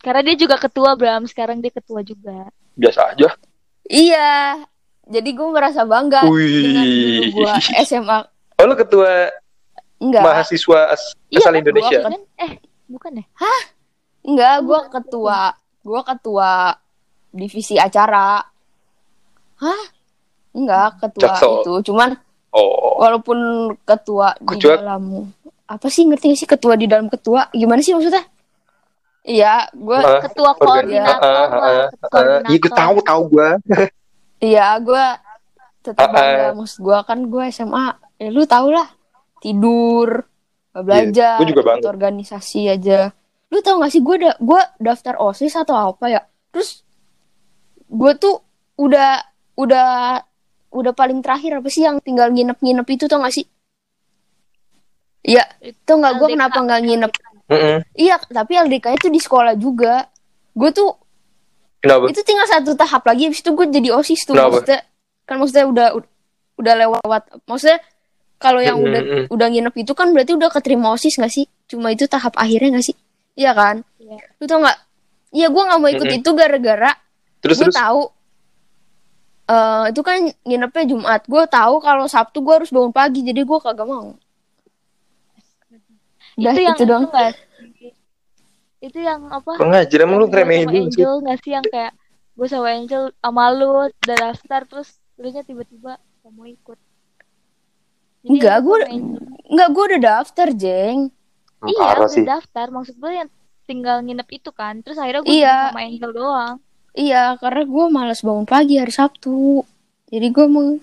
Karena dia juga ketua Bram, sekarang dia ketua juga. Biasa aja. Iya. Jadi gue ngerasa bangga dengan Wih. dulu gue (laughs) SMA. Oh, lu ketua Enggak, mahasiswa as- Iya asal kan, Indonesia. Kan? Eh, bukan ya? enggak. Gue ketua. Gue ketua divisi acara. Hah? Enggak, ketua Jaksel. itu. Cuman Oh. walaupun ketua di Ketua- dalam apa sih ngerti gak sih ketua di dalam ketua? Gimana sih maksudnya? Iya, gue Ah, Ketua koordinator Iya, gue tahu tahu gue. (laughs) Iya, gue tetap bangga. Maksud gue kan gue SMA, ya lu tau lah, tidur, nggak belajar, Iya, gua juga ikut organisasi aja. Lu tau gak sih gue da gue daftar osis atau apa ya? Terus gue tuh udah udah udah paling terakhir apa sih yang tinggal nginep-nginep itu tau gak sih? Iya, tau gak gue kenapa nggak nginep? Mm-mm. Iya, tapi LDK itu di sekolah juga. Gue tuh Kenapa? itu tinggal satu tahap lagi habis itu gue jadi osis tuh Kenapa? maksudnya kan maksudnya udah udah lewat maksudnya kalau yang Mm, udah mm, mm. udah nginep itu kan berarti udah keterima osis gak sih cuma itu tahap akhirnya gak sih iya kan Iya. lu tau nggak iya gue nggak mau ikut Mm, mm. itu gara-gara Terus gue terus. tahu eh itu kan nginepnya Jumat. Gue tahu kalau Sabtu gue harus bangun pagi jadi gue kagak mau. Udah, itu yang itu itu yang apa? Emang lu dulu sih. Angel nggak sih? Yang kayak gue sama Angel sama lu udah daftar terus terusnya tiba-tiba gak mau ikut. Jadi Enggak, aku gua- sama Angel- nggak gue udah daftar jeng. Iya udah sih. daftar. Maksud gue yang tinggal nginep itu kan. Terus akhirnya gue Iya. sama Angel doang iya karena gue malas bangun pagi hari Sabtu jadi gue mau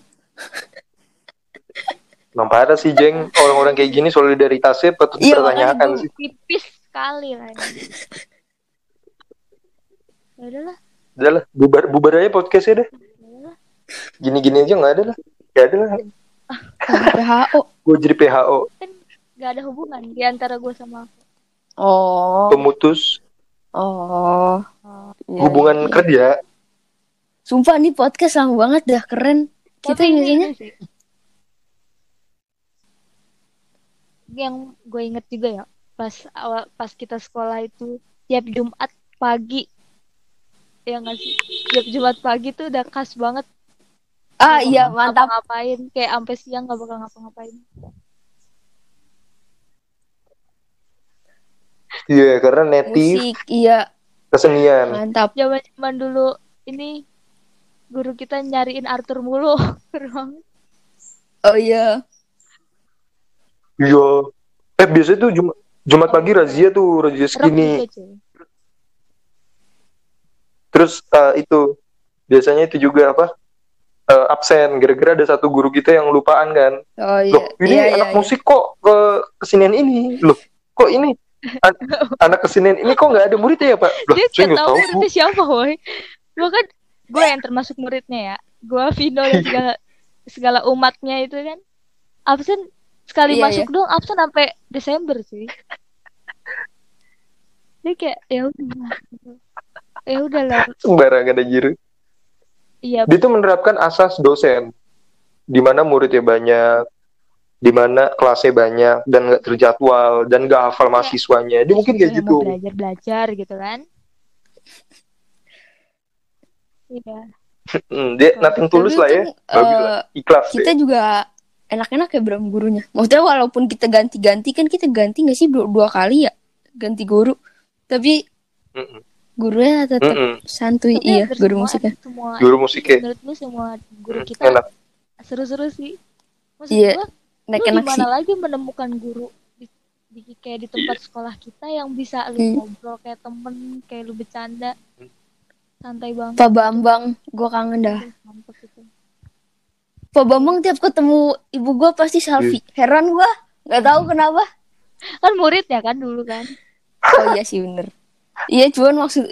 Emang parah sih, Jeng. Orang-orang kayak gini solidaritasnya patut Iya, dipertanyakan sih. tipis sekali lah ini. ya udahlah Udah lah, bubar, bubar aja podcastnya deh. udahlah. Gini-gini aja nggak ada lah. Ya ada lah. PHO Gue jadi PHO, kan nggak ada hubungan di antara gue sama aku oh pemutus oh Iya, hubungan iya. kerja. sumpah nih podcast lama banget dah keren. Kita ini ingetnya sih, yang gue inget juga ya pas awal pas kita sekolah itu tiap Jumat pagi. Ya nggak sih? Tiap Jumat pagi tuh udah khas banget. Ah iya mantap. ngapa-ngapain kayak sampai siang nggak bakal ngapa-ngapain Iya, karena native musik iya kesenian. mantap zaman zaman dulu ini guru kita nyariin Arthur mulu (laughs) oh iya Iya. Eh biasanya tuh Jum- Jumat pagi razia tuh razia segini. Terus eh, itu biasanya itu juga apa? eh, absen gara-gara ada satu guru kita yang lupaan kan. oh iya Loh, ini iya, anak iya, musik kok ke kesenian ini. Loh, kok ini an- anak kesenian ini kok nggak ada muridnya ya, Pak? Loh, dia nggak tahu muridnya siapa woi gue kan gue yang termasuk muridnya ya. Gue Vino dan segala segala umatnya itu kan. Absen sekali Iya, masuk doang absen sampai Desember sih dia kayak ya udah ya udahlah Sembarangan aja. iya Dia tuh menerapkan asas dosen. Di mana muridnya banyak, di mana kelasnya banyak dan nggak terjadwal dan nggak hafal mahasiswanya. Dia mungkin kayak gitu. belajar belajar gitu kan iya Hmm, dia nothing tulus lah ya. lah. Ikhlas deh. kita juga enak-enak ya Bram gurunya maksudnya walaupun kita ganti-ganti kan kita ganti nggak sih dua, dua kali ya ganti guru tapi Mm-mm. gurunya tetap Mm-mm. santuy Tapi iya hampir guru semua- musiknya semua Guru musiknya. menurut gue semua guru Hmm, kita seru-seru sih maksud Iya, gue naik lu enak di mana sih. lagi menemukan guru di, di- kayak di tempat sekolah kita yang bisa lu Hmm. ngobrol kayak temen kayak lu bercanda? Santai banget. Pak Bambang gue kangen dah. Itu. Pak Bambang tiap ketemu ibu gue pasti selfie. Heran gue nggak tahu kenapa. Kan muridnya kan dulu kan? Oh iya sih bener. Iya cuman maksud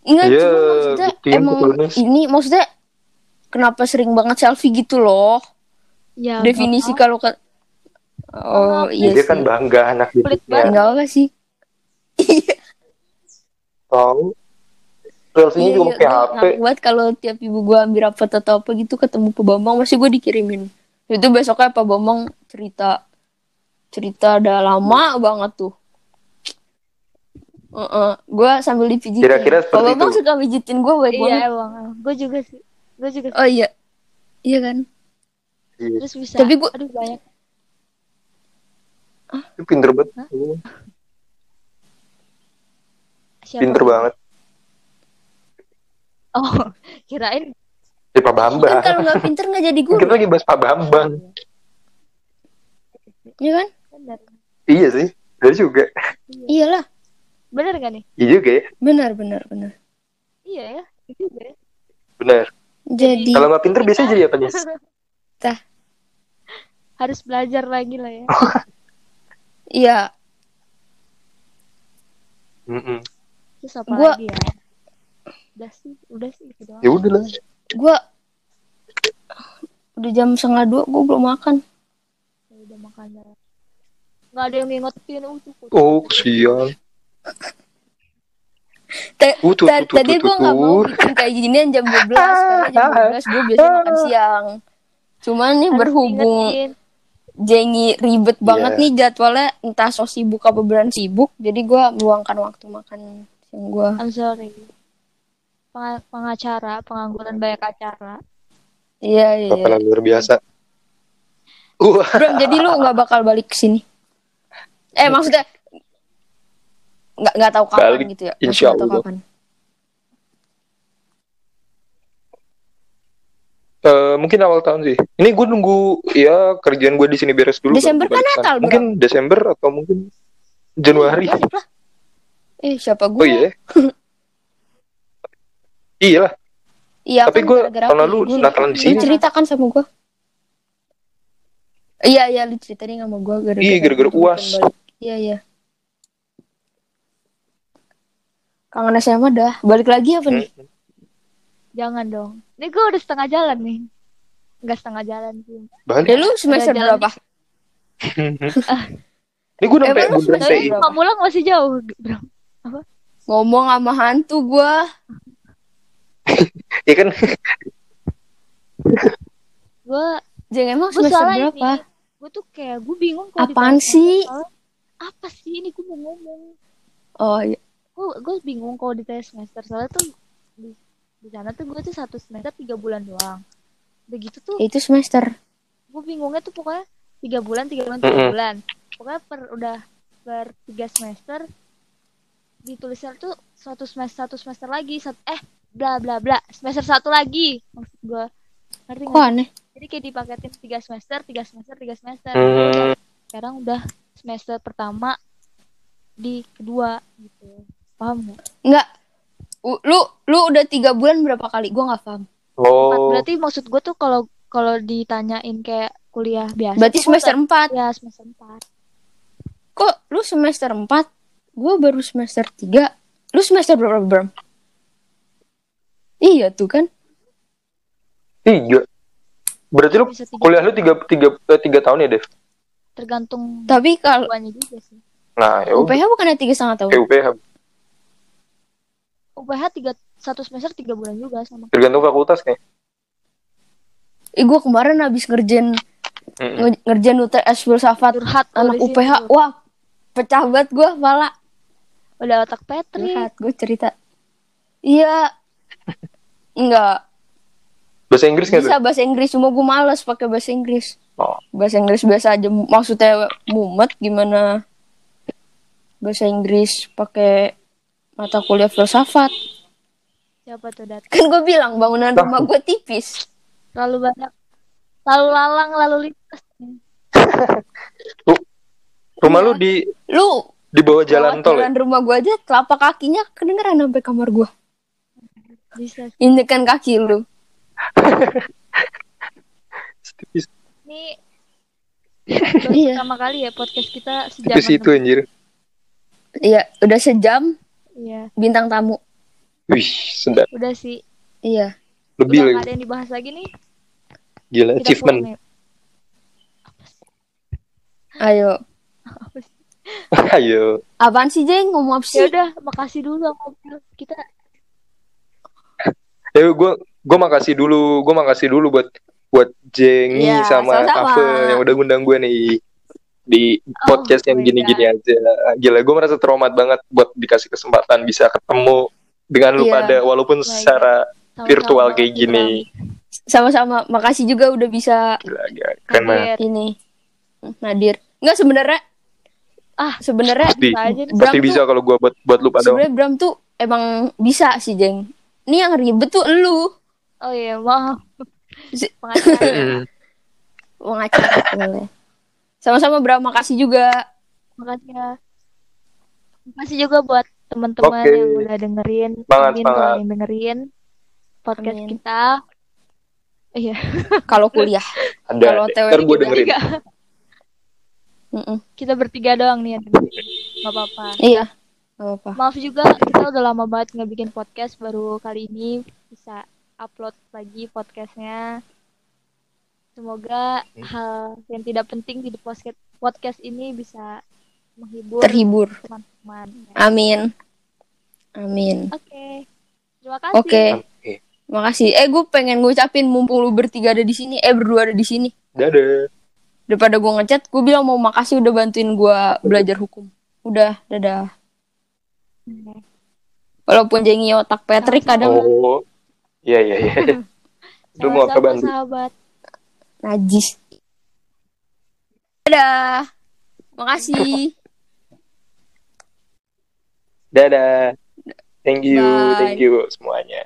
Ingat Iya, cuman maksudnya emang ini maksudnya kenapa sering banget selfie gitu loh ya definisi kalau kan oh iya dia sih kan bangga anak Pelit didiknya. nggak apa sih Tahu. Selfie-nya Iya, juga iya, pakai HP. banget kalau tiap ibu gua ambil rapat atau apa gitu ketemu Pak Bambang masih gue dikirimin. Itu besoknya Pak Bambang cerita cerita udah lama banget tuh. Heeh, gua sambil dipijitin. Kira-kira Pak seperti Bambang itu. suka pijitin gua baik iya banget. emang gue juga sih gue juga sih. Oh iya. Iya kan? Iya, terus bisa Tapi gua- aduh banyak itu pinter banget. siapa Pinter banget. oh (laughs) kirain Ya Pak Kan Bambang. kalau nggak pinter nggak jadi guru, Kita lagi bahas Pak Bambang. ya kan? bener Iya sih. Dia juga. Iyalah, bener gak nih Iya juga ya. benar benar benar. iya ya itu juga ya. bener Jadi kalau nggak pinter biasanya jadi apa nih (laughs) Harus belajar lagi lah ya. (laughs) ya Mm-mm. Terus apa Gua- lagi ya? Udah sih, udah sih gitu doang. ya udah lah gue udah jam setengah dua gue belum makan. Ya udah makan dah. Nggak ada yang ngingetin uh, oh Ta- Uh, tuh, ta- tuh, tuh, tadi gue nggak tuh. mau bikin kayak ginian jam 12 karena jam 12 gue biasanya makan (laughs) siang. Cuman nih berhubung. Jengi ribet banget Iya. nih jadwalnya entah so sibuk apa beneran sibuk jadi gue meluangkan waktu makan siang gue. I'm sorry. Peng- pengacara, pengangguran banyak acara. Iya iya. iya. Bakalan luar biasa uh Bram jadi lu nggak bakal balik ke sini? Eh maksudnya nggak nggak tahu kapan Balik, gitu ya? Insya nggak tahu Allah. kapan. Eh, mungkin awal tahun sih. Ini gue nunggu ya kerjaan gue di sini beres dulu. Desember kan. Natal, Bro. Mungkin Desember atau mungkin Januari. Lah. Eh siapa gue? Oh iya. (laughs) iya lah. Iya Tapi kan gara-gara tahun lalu Natalan di sini. ceritakan sama gue. Iya iya lu ceritain sama gue gara-gara. Iya, gara-gara UAS. Iya iya. Kangen SMA dah. Balik lagi apa nih? Hmm. Jangan dong. Ini gue udah setengah jalan nih. Enggak setengah jalan sih. Balik. Ya lu semester jalan berapa? (laughs) Ini gue sampai Emang lu bundaran semester TI. berapa? Pamulang masih jauh, bro. Ngomong sama hantu gue. Iya (laughs) kan? Gue Jeng emang semester berapa? ini. Gue tuh kayak gue bingung kalau Apaan sih? soal, Apa sih ini gue mau ngomong. Oh iya. Gue gue bingung kalau ditanya semester soalnya tuh di, sana tuh gue tuh satu semester tiga bulan doang. Begitu tuh Itu semester. gue bingungnya tuh pokoknya tiga bulan tiga bulan tiga bulan pokoknya per udah per tiga semester ditulisnya tuh satu semester satu semester lagi sat- eh bla bla bla semester satu lagi maksud gue ngerti Kok nggak? aneh? jadi kayak dipaketin tiga semester tiga semester tiga semester Hmm. sekarang udah semester pertama di kedua gitu paham nggak Enggak. U- Lu lu udah tiga bulan berapa kali? Gue nggak paham. Empat. Oh. berarti maksud gue tuh kalau kalau ditanyain kayak kuliah biasa Berarti semester 4 ya semester empat Kok lu semester 4? Gue baru semester 3. Lu semester berapa, Bram? Iya tuh kan. Tiga. Berarti lu tiga kuliah lu tiga, tiga, eh, tiga tahun ya, Dev? tergantung Tapi kalau duanya juga sih Nah, ya. UPH bukannya tiga setengah tahun? Eh, UPH. UPH tiga satu semester tiga bulan juga sama Tergantung fakultas nih. Eh, gue kemarin habis ngerjain nge- ngerjain UTS filsafat curhat lu anak. UPH. Wah, pecah banget gue kepala. udah otak Petri Curhat, gue cerita. Iya. Enggak. Bahasa Inggris nggak tuh? Bisa bahasa Inggris, cuma gue males pakai bahasa Inggris. Oh. Bahasa Inggris biasa aja. Maksudnya mumet gimana? Bahasa Inggris pakai mata kuliah filsafat. siapa tuh dat Kan gue bilang bangunan rumah gue tipis. terlalu banyak lalu lalang lalu lintas Rumah lu di Lu di bawah jalan tol ya? jalan rumah gue aja telapak kakinya kedengeran sampai kamar gue. bisa Injekan kaki lu. Ini Iya. pertama kali ya podcast kita sejam itu anjir. Iya, udah sejam iya bintang tamu. Wih, sedap. udah sih Iya. Lebih udah lagi. ada yang dibahas lagi nih Gila, kita achievement. pulang ya. Ayo. Apa sih? (laughs) Ayo. Apaan sih, Jeng? Ngomong apa ya sih? udah makasih dulu ngobrol kita Ya gue gue makasih dulu, gue makasih dulu buat buat Jengi Iya, sama. Ave yang udah ngundang gue nih di podcast yang my gini-gini aja. Gila, gue merasa traumat banget buat dikasih kesempatan bisa ketemu dengan lu Iya. pada walaupun my secara Sama-sama virtual kayak Bram. gini. Sama-sama. Makasih juga udah bisa Gila, gila. Keren banget. Hadir. ini Nadir. Enggak sebenarnya ah sebenarnya Pasti, bisa aja nih. Bram pasti tuh- bisa kalau gue buat buat lu pada. sebenarnya Bram tuh emang bisa sih, Jeng. Ini yang ribet tuh lu. oh iya maaf Si- pengacara. (laughs) Sama-sama Bram, makasih juga. makasih ya makasih juga buat teman-teman Oke. yang udah dengerin Semangat, Amin semangat. kalau yang dengerin podcast Amin. kita. Iya. (laughs) Kalau kuliah. Ada. Kalau teori gue kita dengerin. Kita bertiga doang nih. yang dengerin. Gak apa-apa. Iya. Gak apa-apa. Maaf juga kita udah lama banget nggak bikin podcast baru kali ini bisa upload lagi podcastnya. Semoga hal yang tidak penting di podcast podcast ini bisa menghibur Terhibur. teman-teman. Amin. Amin. Oke. Terima kasih. Oke. Oke. Makasih. Eh gue pengen ngucapin mumpung lu bertiga ada di sini, eh berdua ada di sini. Dadah. Daripada gue ngechat, gue bilang mau makasih udah bantuin gue belajar hukum. Udah, dadah. Walaupun jengi otak Patrick kadang Oh. Iya iya iya. (laughs) Lu mau apa Sama-sama, bantu? sahabat. Najis. Dadah. Makasih. Dadah. Thank you, Bye. thank you semuanya.